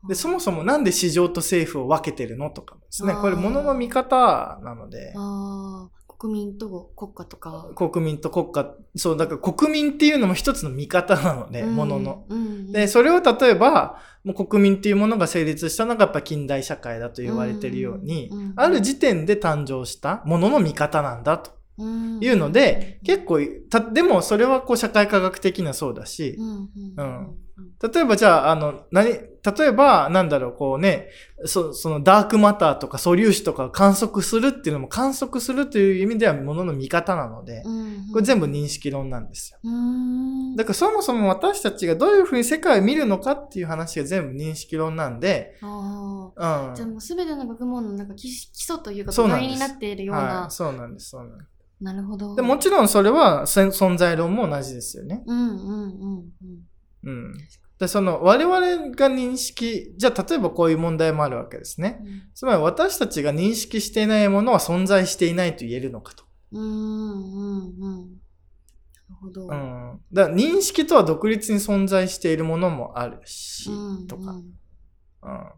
で、そもそもなんで市場と政府を分けてるの？とかもですね。これものの見方なので、ああ、国民と国家とか。国民と国家、そう、だから国民っていうのも一つの見方なので、ものの。うんうん。で、それを例えば、もう国民っていうものが成立したのがやっぱ近代社会だと言われてるようにうんうん、ある時点で誕生したものの見方なんだとうんいうので、結構、た、でもそれはこう社会科学的なそうだしう、んうんうん例えばじゃあ、あの、何、例えば、なんだろう、こうね、そそのダークマターとか素粒子とかを観測するっていうのも観測するという意味ではものの見方なので、これ全部認識論なんですよ。うん。だからそもそも私たちがどういうふうに世界を見るのかっていう話が全部認識論なんで、あうん。あ。じゃあもうすべての学問のなんか基基礎というか土台になっているようは、ないそうなんです、そうなんです。なるほど。でもちろんそれは存在論も同じですよね。うんうんうんうん。うん。で、その我々が認識、じゃあ例えばこういう問題もあるわけですね。つまり私たちが認識していないものは存在していないと言えるのかと。うんうんうんうん。なるほど。うん。だから認識とは独立に存在しているものもあるし、うんとか。うんうん。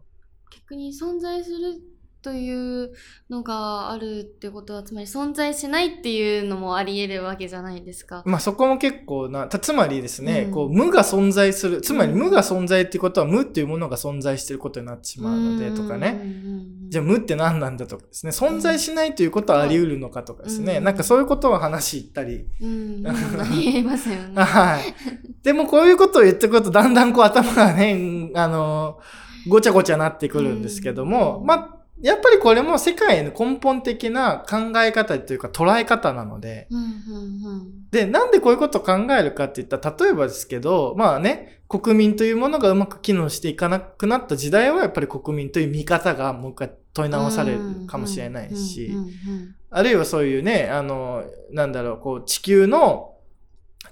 逆に存在するというのがあるってことはつまり存在しないっていうのもあり得るわけじゃないですか。まあそこも結構な、たつまりですね、うん。こう無が存在する、つまりうん。無が存在っていうことは無っていうものが存在していることになってしまうので、とかね。ねじゃあ無って何なんだとかですね、存在しないということはあり得るのかとかですね、うん。なんかそういうことを話したり、うん、うん、ありえますよね。はい。でもこういうことを言ってくると、だんだんこう頭がね、あの、ごちゃごちゃなってくるんですけども、うん。まあ、やっぱりこれも世界の根本的な考え方というか捉え方なので、うんうんで、なんでこういうことを考えるかって言ったら、例えばですけど、まあね、国民というものがうまく機能していかなくなった時代は、やっぱり国民という見方がもう一回問い直されるかもしれないしうん、うんうん。あるいはそういうね、あの、なんだろう、こう、地球の、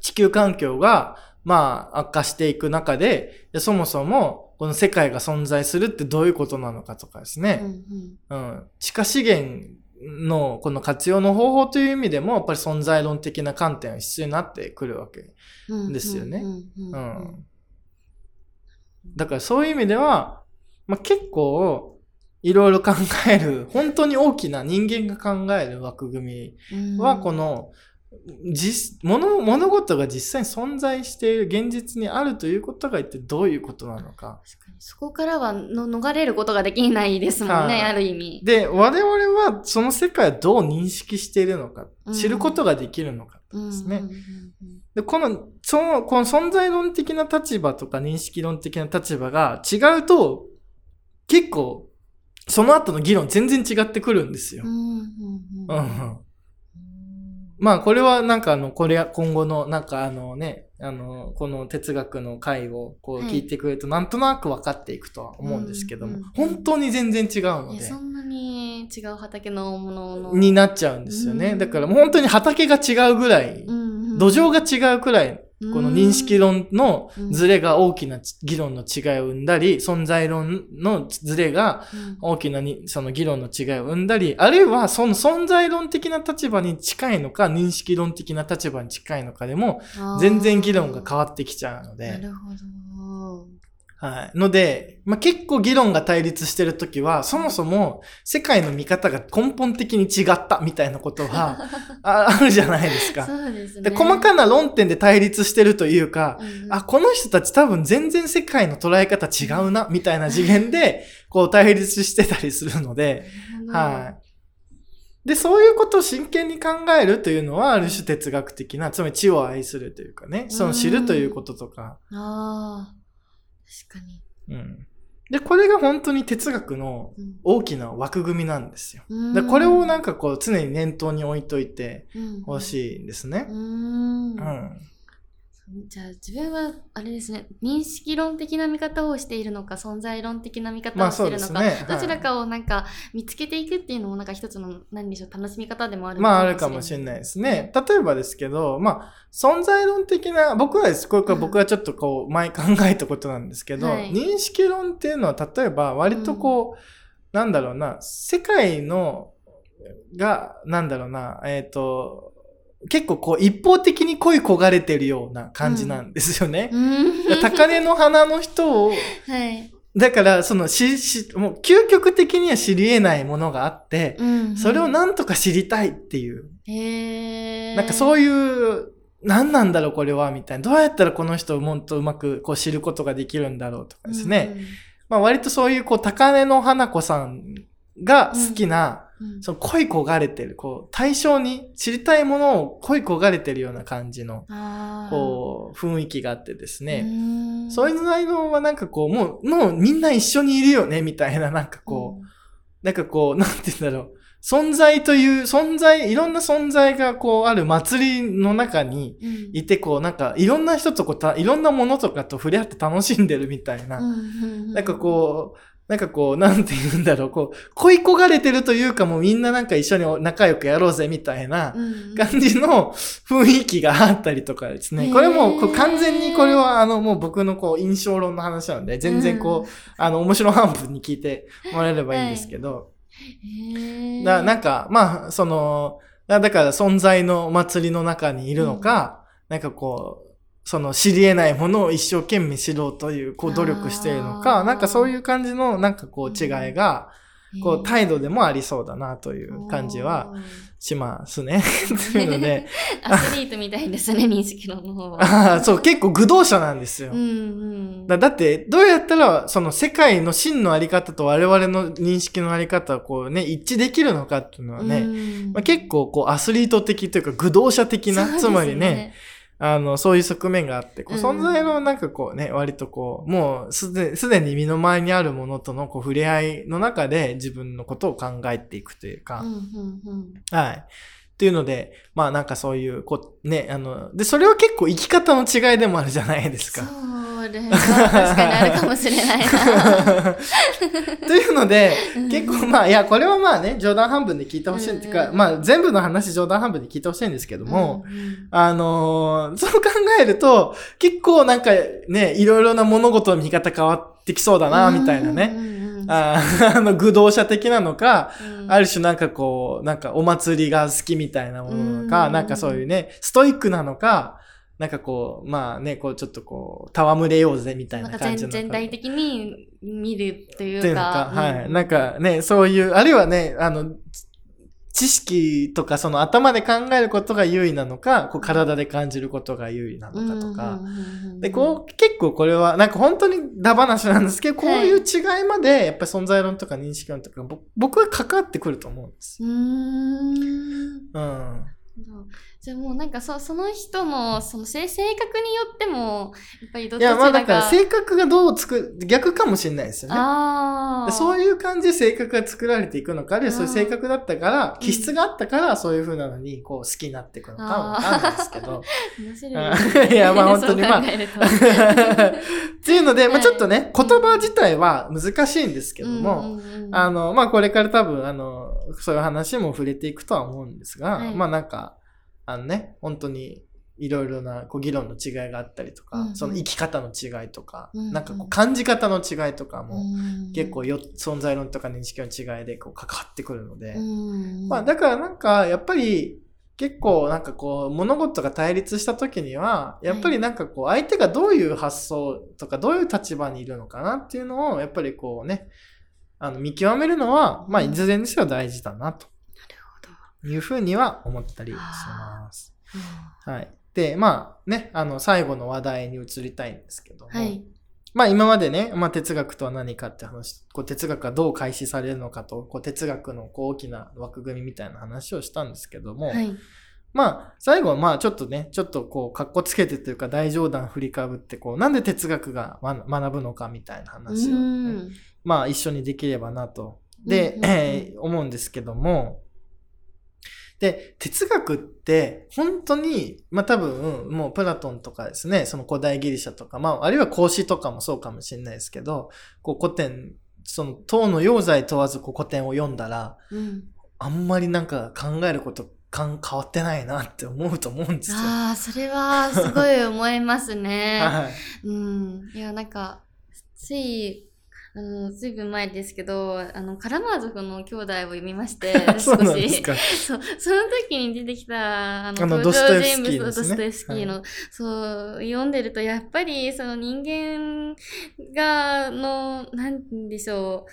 地球環境が、まあ、悪化していく中で、でそもそも、この世界が存在するってどういうことなのかとかですね。うんうん。地下資源のこの活用の方法という意味でも、やっぱり存在論的な観点が必要になってくるわけ。うんですよねうんうんううんうんん。だからそういう意味では、まあ、結構、いろいろ考える、本当に大きな人間が考える枠組みは、この、実、物、物事が実際に存在している現実にあるということが一体どういうことなのか。そこからはの逃れることができないですもんね、はいある意味。で、我々はその世界をどう認識しているのか、知ることができるのかですね。で、この、その、この存在論的な立場とか認識論的な立場が違うと、結構、その後の議論全然違ってくるんですよう。んうんうん。まあ、これはなんかあの、これは今後の、なんかあのね、あの、この哲学の回をこうはい聞いてくれると、なんとなく分かっていくとは思うんですけども、うんうん本当に全然違うのでいやそ、んなに違う畑のものの。になっちゃうんですよね。うんだからもう本当に畑が違うぐらい、土壌が違うくらい、この認識論のズレが大きな議論の違いを生んだり、存在論のズレがうん。大きなにその議論の違いを生んだり、あるいはその存在論的な立場に近いのか、認識論的な立場に近いのかでも、全然議論が変わってきちゃうのなで、るほど。はい。ので、まあ、結構議論が対立してるときは、そもそも世界の見方が根本的に違ったみたいなことは ああるじゃないですか。そうですね。で細かな論点で対立してるというか、うんうんあ、この人たち多分全然世界の捉え方違うな、みたいな次元で、こう対立してたりするので、はい。で、そういうことを真剣に考えるというのは、ある種哲学的な、つまり知を愛するというかね、その知るということとか、ああ、確かに。うん。で、これが本当に哲学のうん大きな枠組みなんですよ。うんで、これをなんかこう常に念頭に置いといてうんほしいんですねう。んうん。じゃあ自分はあれですね認識論的な見方をしているのか存在論的な見方まあをしているのか、そうですね。はい。どちらかをなんか見つけていくっていうのもなんか一つの何でしょう楽しみ方でもあるまああるかもしれないですね。例えばですけど、まあ存在論的な、僕はです、これから僕はちょっとこう前考えたことなんですけど、はい。認識論っていうのは例えば割とこう、なんだろうな、世界の、が、なんだろうな、えっ、と、結構こう一方的に恋焦がれてるような感じなんですよね。うん高嶺の花の人を、はい、だからそのし、し、もう究極的には知り得ないものがあって、うんそれをなんとか知りたいっていう。へえなんかそういう、何なんだろうこれはみたいな。どうやったらこの人をもっとうまくこう知ることができるんだろうとかですね。まあ割とそういうこう高根の花子さんが好きな、その恋焦がれてる、こう対象に知りたいものを恋焦がれてるような感じの、こう雰囲気があってですね。うん。そういう内容はなんかこう、もう、もうみんな一緒にいるよね、みたいな、なんかこう、なんかこう、なんて言うんだろう。存在という、存在、いろんな存在がこうある祭りの中にいて、こうなんかいろんな人とこうた、いろんなものとかと触れ合って楽しんでるみたいな。なんかこう、なんかこう、なんて言うんだろう、こう、恋焦がれてるというかもうみんななんか一緒に仲良くやろうぜみたいなうん感じの雰囲気があったりとかですね。これもうこう完全にこれはあのもう僕のこう印象論の話なので、全然こう、あの面白半分に聞いてもらえればいいんですけど、へー。だなんか、まあ、その、だだから存在の祭りの中にいるのか、なんかこう、その知り得ないものを一生懸命知ろうという、こう努力しているのあか、ーなんかそういう感じの、なんかこう違いが、こう態度でもありそうだなという感じはしますね。というので、アスリートみたいですね、認識論の方は。そう、結構愚動者なんですよ。うんうん。だだって、どうやったら、その世界の真のあり方と我々の認識のあり方をこうね、一致できるのかっていうのはね、うんまあ、結構こうアスリート的というか愚動者的な、つまりね、、あの、そういう側面があって、こううん。存在のなんかこうね、割とこう、もうすで、すでに身の回りにあるものとのこう触れ合いの中で自分のことを考えていくというか、はい。っていうので、まあなんかそういう、こう、ね、あの、で、それは結構生き方の違いでもあるじゃないですか。それは確かにあるかもしれないな。というので、うん結構まあ、いや、これはまあね、冗談半分で聞いてほしいっていうか、うんまあ全部の話冗談半分で聞いてほしいんですけども、うんうんあのーそう考えると、結構なんかね、いろいろな物事の見方変わってきそうだな、みたいなね。うんうんうん あの、愚道者的なのか、うんある種なんかこう、なんかお祭りが好きみたいなものなのか、うんなんかそういうね、ストイックなのか、なんかこう、まあね、こうちょっとこう、戯れようぜみたいな感じの。全体的に見るといっていうかか、。はい。うんなんかね、そういう、あるいはね、あの、知識とかその頭で考えることが優位なのか、こう体で感じることが優位なのかとか。で、こう、結構これは、なんか本当にダ話なんですけど、こういう違いまで、やっぱり存在論とか認識論とか、ぼ僕は関わってくると思うんですう。んうん。じゃあもうなんかそその人のその性性格によってもやっぱりどいや、まあだから性格がどうつく、逆かもしれないですよね。あそういう感じで性格が作られていくのか、あるいはそういう性格だったから、気質があったから、そういう風なのに、こう、好きになっていくのかわかんないですけど。面白い。あいやまあ 本当にまあ。っていうので、まあはい。ちょっとね、言葉自体は難しいんですけども、うん。あの、まあこれから多分、あの、そういう話も触れていくとは思うんですが、はい。まあなんか、あのね、本当に、いろいろなこう議論の違いがあったりとか、うんうん。その生き方の違いとか、うんうん。なんかこう感じ方の違いとかも、うん。結構よ存在論とか認識の違いでこう関わってくるので、うんまあだからなんかやっぱり結構なんかこう物事が対立した時にはやっぱりなんかこう相手がどういう発想とかどういう立場にいるのかなっていうのをやっぱりこうねあの見極めるのはまあいずれにせよ大事だなというふうには思ったりします。はい。で、まあね、あの最後の話題に移りたいんですけども、はい。まあ今までね、まあ哲学とは何かって話、こう哲学がどう開始されるのかと、こう哲学のこう大きな枠組みみたいな話をしたんですけども、はい。まあ最後はまあちょっとね、ちょっとこう格好つけてというか大冗談振りかぶって、こうなんで哲学がま学ぶのかみたいな話を、ねうん。まあ一緒にできればなと。で、うんうんうん。えー思うんですけども、で、哲学って本当に、まあ多分、もうプラトンとかですね、その古代ギリシャとか、まああるいは孔子とかもそうかもしれないですけど、こう古典、その唐の用剤問わずこう古典を読んだら、うんあんまりなんか考えることかん変わってないなって思うと思うんですよ。ああそれはすごい思いますね。はい。うん、いやなんかついあのずいぶん前ですけどあのカラマーゾフの兄弟を読みまして 少しなんですか。そうその時に出てきたあのあの登場人物ですね。ドストエフスキーの、そう読んでるとやっぱりその人間がのなんでしょ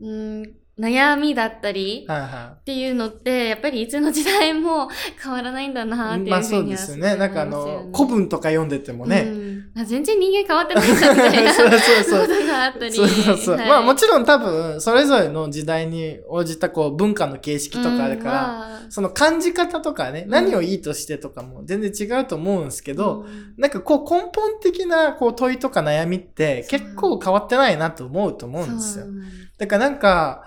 う、うん、悩みだったり、っていうのってやっぱりいつの時代も 変わらないんだなっていうふうにい。はまあそうですよね。なんかあの、古分文とか読んでてもね、うん、あ全然人間変わってないんだみたいなそうそうそう ことがあったり。そうそうそう。はい。まあもちろん多分、それぞれの時代に応じたこう文化の形式とかあるから、うん。まあ。その感じ方とかね、ん。何をいいとしてとかも全然違うと思うんですけど、うん。なんかこう根本的なこう問いとか悩みって結構変わってないなと思うと思うんですよ。だからなんか、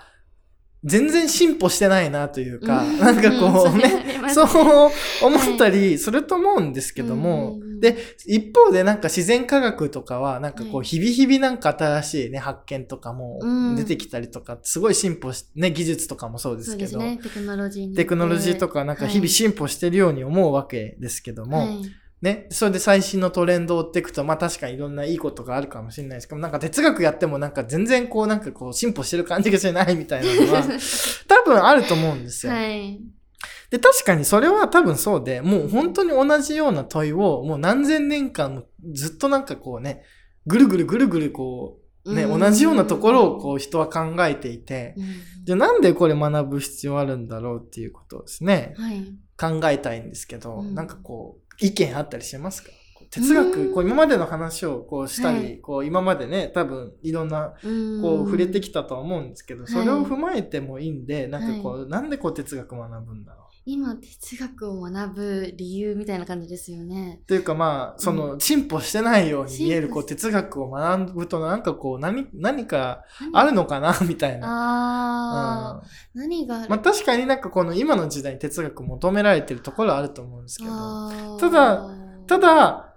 全然進歩してないなというか、うん。なんかこううんそそうね思ったりすると思うんですけども、うんで、一方でなんか自然科学とかは、なんかこう、はい。日々日々なんか新しいね、発見とかもうん。出てきたりとか、すごい進歩し、ね、技術とかもそうでそすけど、ね。テクノロジーにテクノロジーとかなんか日々進歩してるように思うわけですけども、はいね、それで最新のトレンドを追っていくと、まあ確かにいろんないいことがあるかもしれないですけど、なんか哲学やってもなんか全然こうなんかこう進歩してる感じがしないみたいなのは、多分あると思うんですよ。はい。で、確かにそれは多分そうで、もう本当に同じような問いを、もう何千年間もずっとなんかこうね、ぐるぐるぐるぐるこう、ね、うん。同じようなところをこう人は考えていて、うん。じゃあなんでこれ学ぶ必要あるんだろうっていうことをですね、はい。考えたいんですけど、うん。なんかこう、意見あったりしますか？哲学、うん。こう今までの話をこうしたり、はい。こう今までね、多分いろんなうん。こう触れてきたとは思うんですけど、はいそれを踏まえてもいいんで、なんかこう、なんでこう哲学学ぶんだろう今哲学を学ぶ理由みたいな感じですよね。というかまあ、その、進歩してないように見える、こう、哲学を学ぶと、なんかこう、何、何かあるのかな、みたいな。ああ、何がある、まあ確かになんかこの今の時代に哲学求められてるところはあると思うんですけど。ただ、ただ、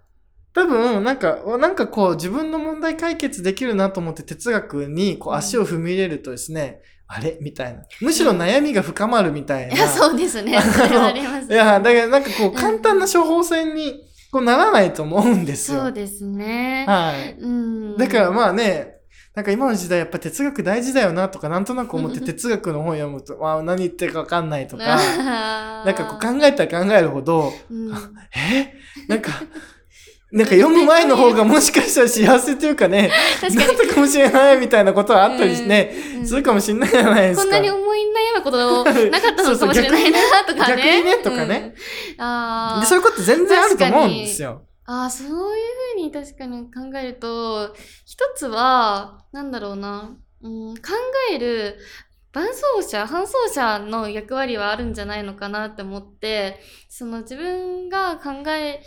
多分、なんか、なんかこう、自分の問題解決できるなと思って哲学にこううん。足を踏み入れるとですね、あれ？みたいな。むしろ悩みが深まるみたいな。いや、そうですね。す、いや、だからなんかこう、簡単な処方箋にこうならないと思うんですよ。そうですね。はい。うん。だからまあね、なんか今の時代やっぱ哲学大事だよなとかなんとなく思って哲学の本読むと、まあ何言ってるかわかんないとか、ななんかこう考えたら考えるほど、うん、え？なんか、なんか読む前の方がもしかしたら幸せというかね、確かなったかもしれないみたいなことはあったりね、に、うん。するかもしれないじゃないですか。こんなに思い悩むことなかったのかもしれないなとかね。逆にね。とかね。うん。あそういうこと全然あると思うんですよ。あー、そういうふうに確かに考えると、一つは、なんだろうな、うん、考える伴走者、伴走者の役割はあるんじゃないのかなって思って、その自分が考え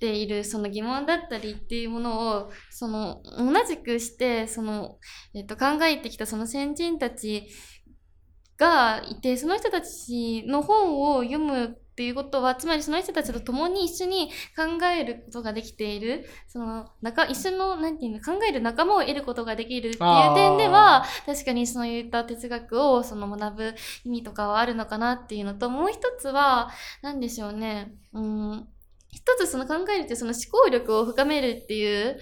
ているその疑問だったりっていうものを、その同じくして、その、えっと、考えてきたその先人たちがいて、その人たちの本を読むっていうことは、つまりその人たちと共に一緒に考えることができている、その、仲、一緒の、なんていうの、考える仲間を得ることができるっていう点では、確かにそういった哲学をその学ぶ意味とかはあるのかなっていうのと、もう一つは、なんでしょうね、うん、一つその考えるってその思考力を深めるっていう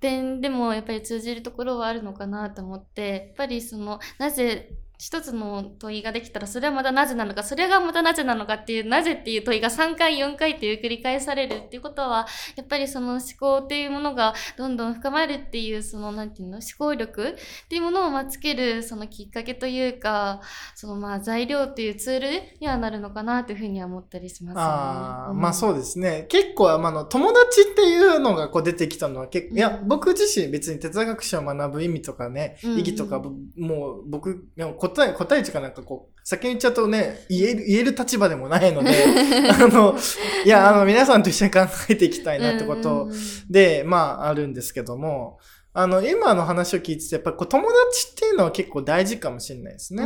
点でもやっぱり通じるところはあるのかなと思って、やっぱりその、なぜ、一つの問いができたら、それはまたなぜなのか、それがまたなぜなのかっていう、なぜっていう問いが3回、4回っていう繰り返されるっていうことは、やっぱりその思考っていうものがどんどん深まるっていう、その、なんていうの、思考力っていうものをまあつける、そのきっかけというか、そのまあ材料っていうツールにはなるのかなというふうには思ったりしますよね。あまあそうですね。結構、まああの、友達っていうのがこう出てきたのは結構、いや、うん僕自身別に哲学史を学ぶ意味とかね、意義とか、ぼもう僕、答え、答え値かなんかこう、先に言っちゃうとね、言える、言える立場でもないので、あの、いや、あの、皆さんと一緒に考えていきたいなってことで、まあ、あるんですけども、あの、今の話を聞いてて、やっぱりこう友達っていうのは結構大事かもしれないですね。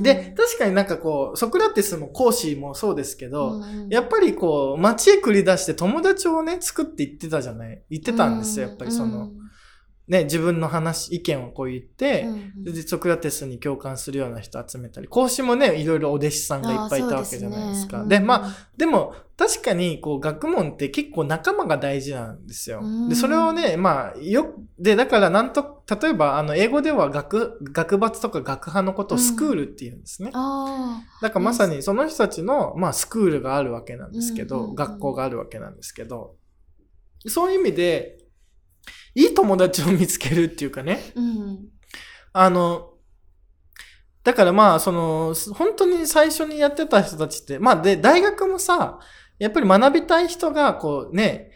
で、確かになんかこう、ソクラテスも講師もそうですけど、やっぱりこう、街へ繰り出して友達をね、作って言ってたじゃない言ってたんですよ、やっぱりその、ね、自分の話、意見をこう言って、うんでソクラテスに共感するような人集めたり、講師もね、いろいろお弟子さんがいっぱいいたわけじゃないですか。でまあ、でも、確かに、こう、学問って結構仲間が大事なんですよ。うん。で、それをね、まあ、よ、で、だから、なんと、例えば、あの、英語では学、学閥とか学派のことをスクールって言うんですね。あだからまさにその人たちの、まあ、スクールがあるわけなんですけど、うんうんうん。学校があるわけなんですけど、そういう意味で、いい友達を見つけるっていうかね、あ、うん。あの、だからまあ、その、本当に最初にやってた人たちって、まあで、大学もさ、やっぱり学びたい人が、こうね、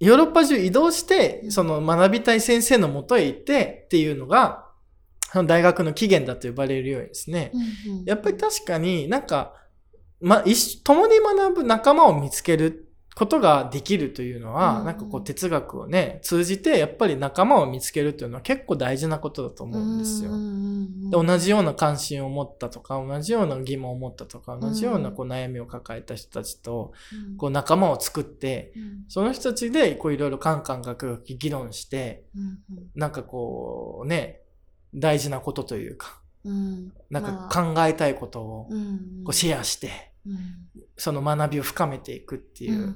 ヨーロッパ中移動して、その学びたい先生のもとへ行ってっていうのが、大学の起源だと呼ばれるようにですね、うんうんやっぱり確かになんか、ま、一緒共に学ぶ仲間を見つけることができるというのは、うん。なんかこう哲学をね、通じてやっぱり仲間を見つけるというのは結構大事なことだと思うんですよ。で同じような関心を持ったとか、同じような疑問を持ったとか、同じようなこう悩みを抱えた人たちと、うん。こう仲間を作って、うん。その人たちでこういろいろカンカンガクガク議論して、うんなんかこうね、大事なことというか、うん。なんまか考えたいことをうんこうシェアして、うんその学びを深めていくっていう。うんうん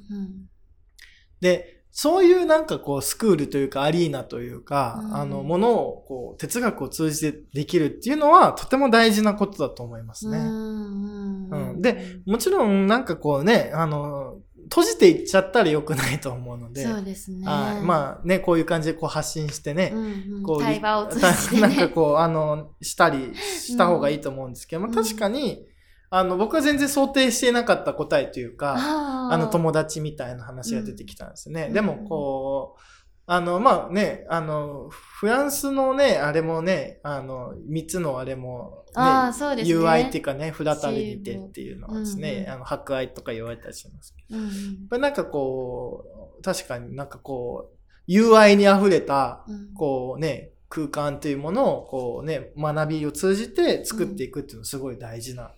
で、そういうなんかこうスクールというかアリーナというか、うんあの、ものをこう哲学を通じてできるっていうのはとても大事なことだと思いますね。うんうんで、もちろんなんかこうね、あの、閉じていっちゃったら良くないと思うので、そうですね。はい。まあね、こういう感じでこう発信してね、うんうんこう対話を通じてね。なんかこう、あの、したりした方がいいと思うんですけど、まあ確かに、あの、僕は全然想定していなかった答えというか、ああの友達みたいな話が出てきたんですね。うん。でもこう、あの、まあね、あの、フランスのね、あれもね、あの、三つのあれも、ね、あーそうですね。友愛っていうかね、フラタリティっていうのはですね、うんうん。あの、博愛とか言われたりしますけど。うんなんかこう、確かになんかこう、友愛に溢れた、うん。こうね、空間というものを、こうね、学びを通じて作っていくっていうのはすごい大事な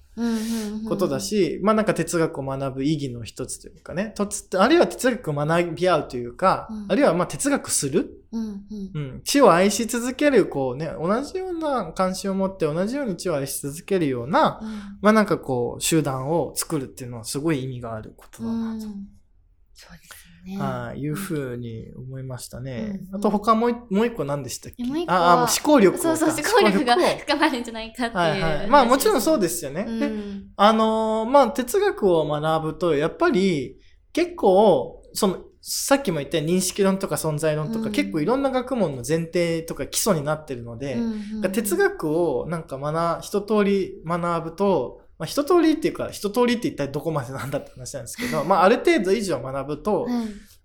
ことだし、まあなんか哲学を学ぶ意義の一つというかね、とつあるいは哲学を学び合うというか、うん。あるいはまあ哲学する、うんうん。うん、知を愛し続ける、こうね、同じような関心を持って同じように知を愛し続けるような、うん。まあなんかこう、集団を作るっていうのはすごい意味があることだなと。そうでね。はい、いうふうに思いましたね。うんあと他もう一もう一個何でしたっけ？ああ、もう思考力そうそう、思考力が 深まるんじゃないかっていう。はいはい。まあもちろんそうでですよね。うんあのーまあ哲学を学ぶと、やっぱり結構、その、さっきも言った認識論とか存在論とか、うん結構いろんな学問の前提とか基礎になってるので、哲学をなんか学、一通り学ぶと、まあ、一通りっていうか、一通りって一体どこまでなんだって話なんですけど、まあある程度以上学ぶと、はい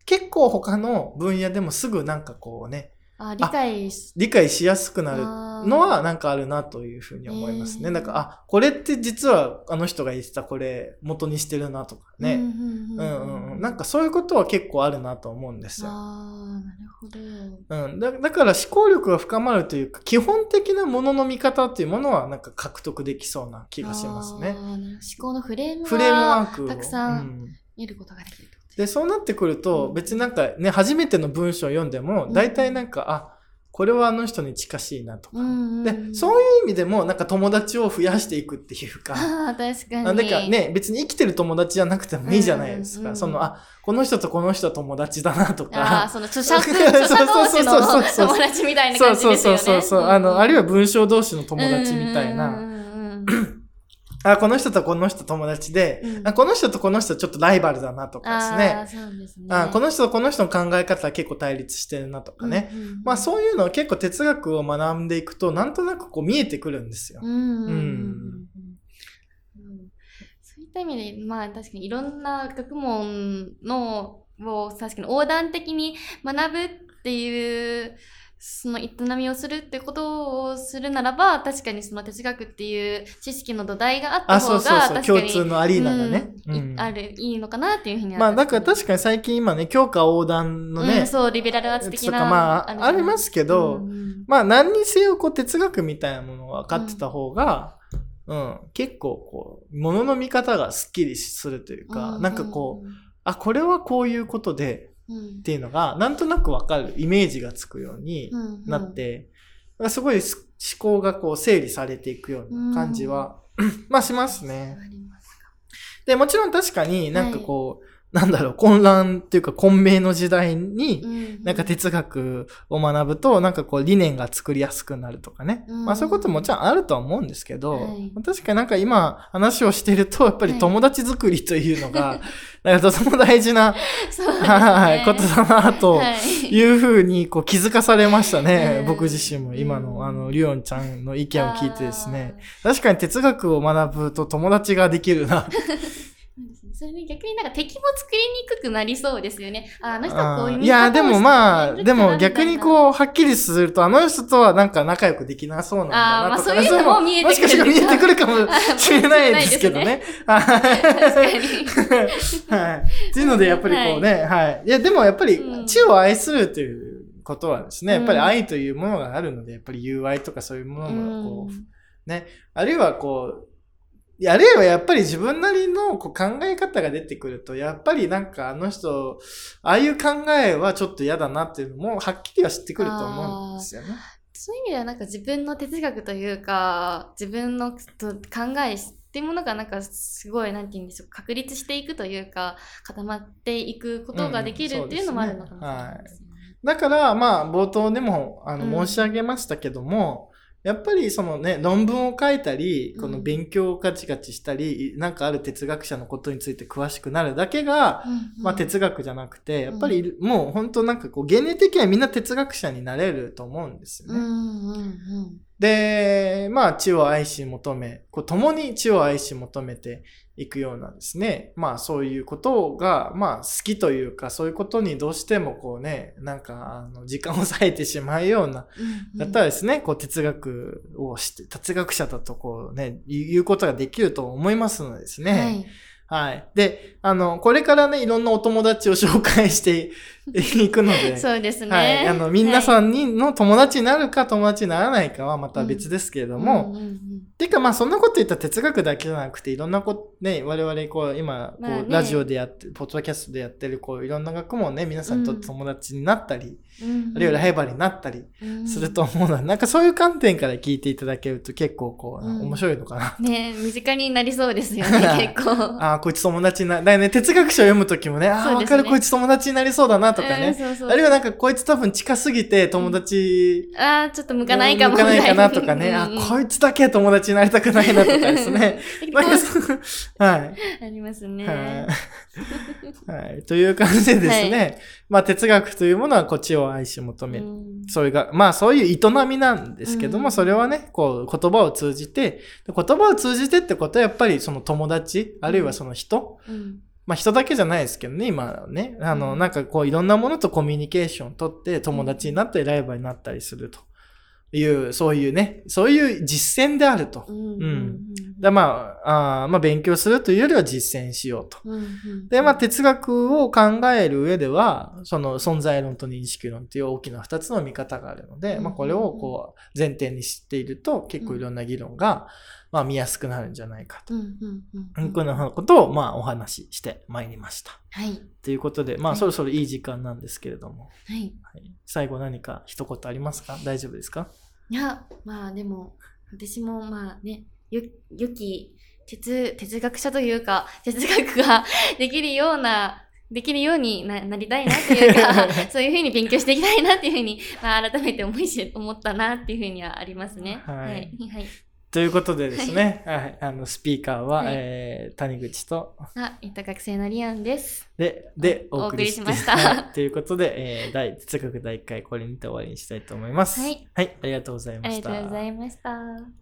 結構他の分野でもすぐなんかこうね、あ理解し理解しやすくなるのはなんかあるなというふうに思いますね。へーなんか、あ、これって実はあの人が言ってたこれ元にしてるなとかね。うんうんううんうん。なんかそういうことは結構あるなと思うんですよ。ああ、なるほど。うん、だだから思考力が深まるというか、基本的なものの見方っていうものはなんか獲得できそうな気がしますね。思考のフレームフレームワはークを。たくさんうん見ることができるってことで、そうなってくると、うん別になんかね、初めての文章を読んでも、大体なんか、あ、これはあの人に近しいなとか。うんで、そういう意味でも、なんか友達を増やしていくっていうか、ああ、確かに。なんかね、別に生きてる友達じゃなくてもいいじゃないですか。うんその、あ、この人とこの人は友達だなとああ、か。その著者、著者同士のそうそうそうそう友達みたいなそうそう感じですよね。そうそうそう。あの、あるいは文章同士の友達みたいな。あ、この人とこの人友達で、うんあこの人とこの人ちょっとライバルだなとかですね。ああ、そうですね。あこの人とこの人の考え方は結構対立してるなとかね。うんうんうんまあそういうのを結構哲学を学んでいくと、なんとなくこう見えてくるんですよ。うんそういった意味で、まあ確かにいろんな学問のを確かに横断的に学ぶっていうその営みをするってことをするならば確かにその哲学っていう知識の土台があったあ、方がそうそうそう。確かに共通のアリーナがね。うんいうん。あるいいのかなっていうふうには。まあだから確かかに最近今ね、教科横断のね、うん、そうリベラルアーツ的なまあありますけどうんうん。まあ何にせよこう哲学みたいなものが分かってた方が、うん、結構こう、ものの見方がスッキリするというか、なんかこう、あ、これはこういうことでうんうんっていうのが、なんとなく分かる、イメージがつくようにうんうん。なって、だからすごいす思考がこう整理されていくような感じは、まあしますね。で、もちろん確かになんかこう、なんだろう、混乱っていうか混迷の時代に、うんなんか哲学を学ぶと、なんかこう理念が作りやすくなるとかね。うんまあそういうことももちろんあるとは思うんですけど、はい確かになんか今話をしてると、やっぱり友達作りというのが、なんかとても大事な、はい、ことだなとはいいうふうにこう気づかされましたね。うん僕自身も今うんのあの、リオンちゃんの意見を聞いてですね。確かに哲学を学ぶと友達ができるな。それで逆になんか敵も作りにくくなりそうですよね。ああの人はこういういや、でもまあ、でも逆にう。こう、はっきりすると、あの人とはなんか仲良くできなそうなんだなとか、あーまあそういうのも見えてくるもしかしたら見えてくるかもしれないですけどね。はい。確かに。はい。っていうので、やっぱりこうね、はい。いや、でもやっぱりう、ん知を愛するということはですね、やっぱりうん愛というものがあるので、やっぱり友愛とかそういうものも、こう、うんね、あるいはこう、あるいはやっぱり自分なりのこう考え方が出てくると、やっぱりなんかあの人、ああいう考えはちょっと嫌だなっていうのも、はっきりは知ってくると思うんですよね。そういう意味ではなんか自分の哲学というか、自分のと考えっていうものがなんかすごい、なんて言うんでしょう、確立していくというか、固まっていくことができるっていうのもあるのかもしれないですね。だから、まあ、冒頭でも、あうんの、申し上げましたけども、やっぱりそのね、論文を書いたり、この勉強をガチガチしたり、なんかある哲学者のことについて詳しくなるだけが、うんまあ哲学じゃなくて、やっぱりもう本当なんかこう、原理的にはみんな哲学者になれると思うんですよね。うんうんうんで、まあ、知を愛し求め、こう共に知を愛し求めていくようなですね、まあ、そういうことが、まあ、好きというか、そういうことにどうしてもこうね、なんか、あの、時間を割いてしまうような、だったらですね、こう、哲学をして、哲学者だとこうね、言うことができると思いますのでですね。はい。はい。で、あの、これからね、いろんなお友達を紹介して いくので、そうですね。はい。あの、皆さんにの友達になるか友達にならないかはまた別ですけれどはいも、てかまあそんなこと言ったら哲学だけじゃなくていろんなことね、我々こう今、こう、ラジオでやって、ポッドキャストでやってるこういろんな学問ね、皆さんと友達になったり、あるいはライバルになったりうんすると思うので、なんかそういう観点から聞いていただけると結構こう、うん面白いのかな。ね身近になりそうですよね、結構。ああ、こいつ友達にな、だからね、哲学書を読むときもね、ああ、わ、ねかる、こいつ友達になりそうだなとかうんね。そうそうあるいはなんかこいつ多分近すぎて友達ああ、ちょっと向かないかも。向かないかなとかね、あ、うんうんこいつだけ友達になりたくないなとかですね。なんかそうはい。ありますね。はい。はい。という感じでですね、まあ哲学というものはこっちを愛し求める。うんそれが、まあそういう営みなんですけども、うんそれはね、こう言葉を通じて、で言葉を通じてってことはやっぱりその友達、あるいはその人、うんまあ人だけじゃないですけどね、今はね。あの、うんなんかこういろんなものとコミュニケーションを取って友達になったりライバルになったりするという、そういうね、そういう実践であると。うんうんうんだまあ、あーまあ勉強するというよりは実践しようと。うんうんで、まあ哲学を考える上では、その存在論と認識論という大きな二つの見方があるので、うんまあこれをこう前提に知っていると結構いろんな議論が、まあ見やすくなるんじゃないかと。うんうんうんうんこんなことをまあお話ししてまいりました。はい。ということで、まあはいそろそろいい時間なんですけれども、はい。はい、最後何か一言ありますか？大丈夫ですか？いや、まあでも、私もまあね、よ、良き哲、哲学者というか、哲学ができるような、できるようにななりたいなっていうか、そういうふうに勉強していきたいなっていうふうに、まあ、改めて思いし、思ったなっていうふうにはありますね。はいはい。はい。ということでですね、はい、あのスピーカーは、はいえー谷口と、あ、えっと、学生のリアンです。で、で、おお送りしましたはいということで、えー、第哲学第1回これにて終わりにしたいと思います。はい。はい、ありがとうございあました。りがとうございました。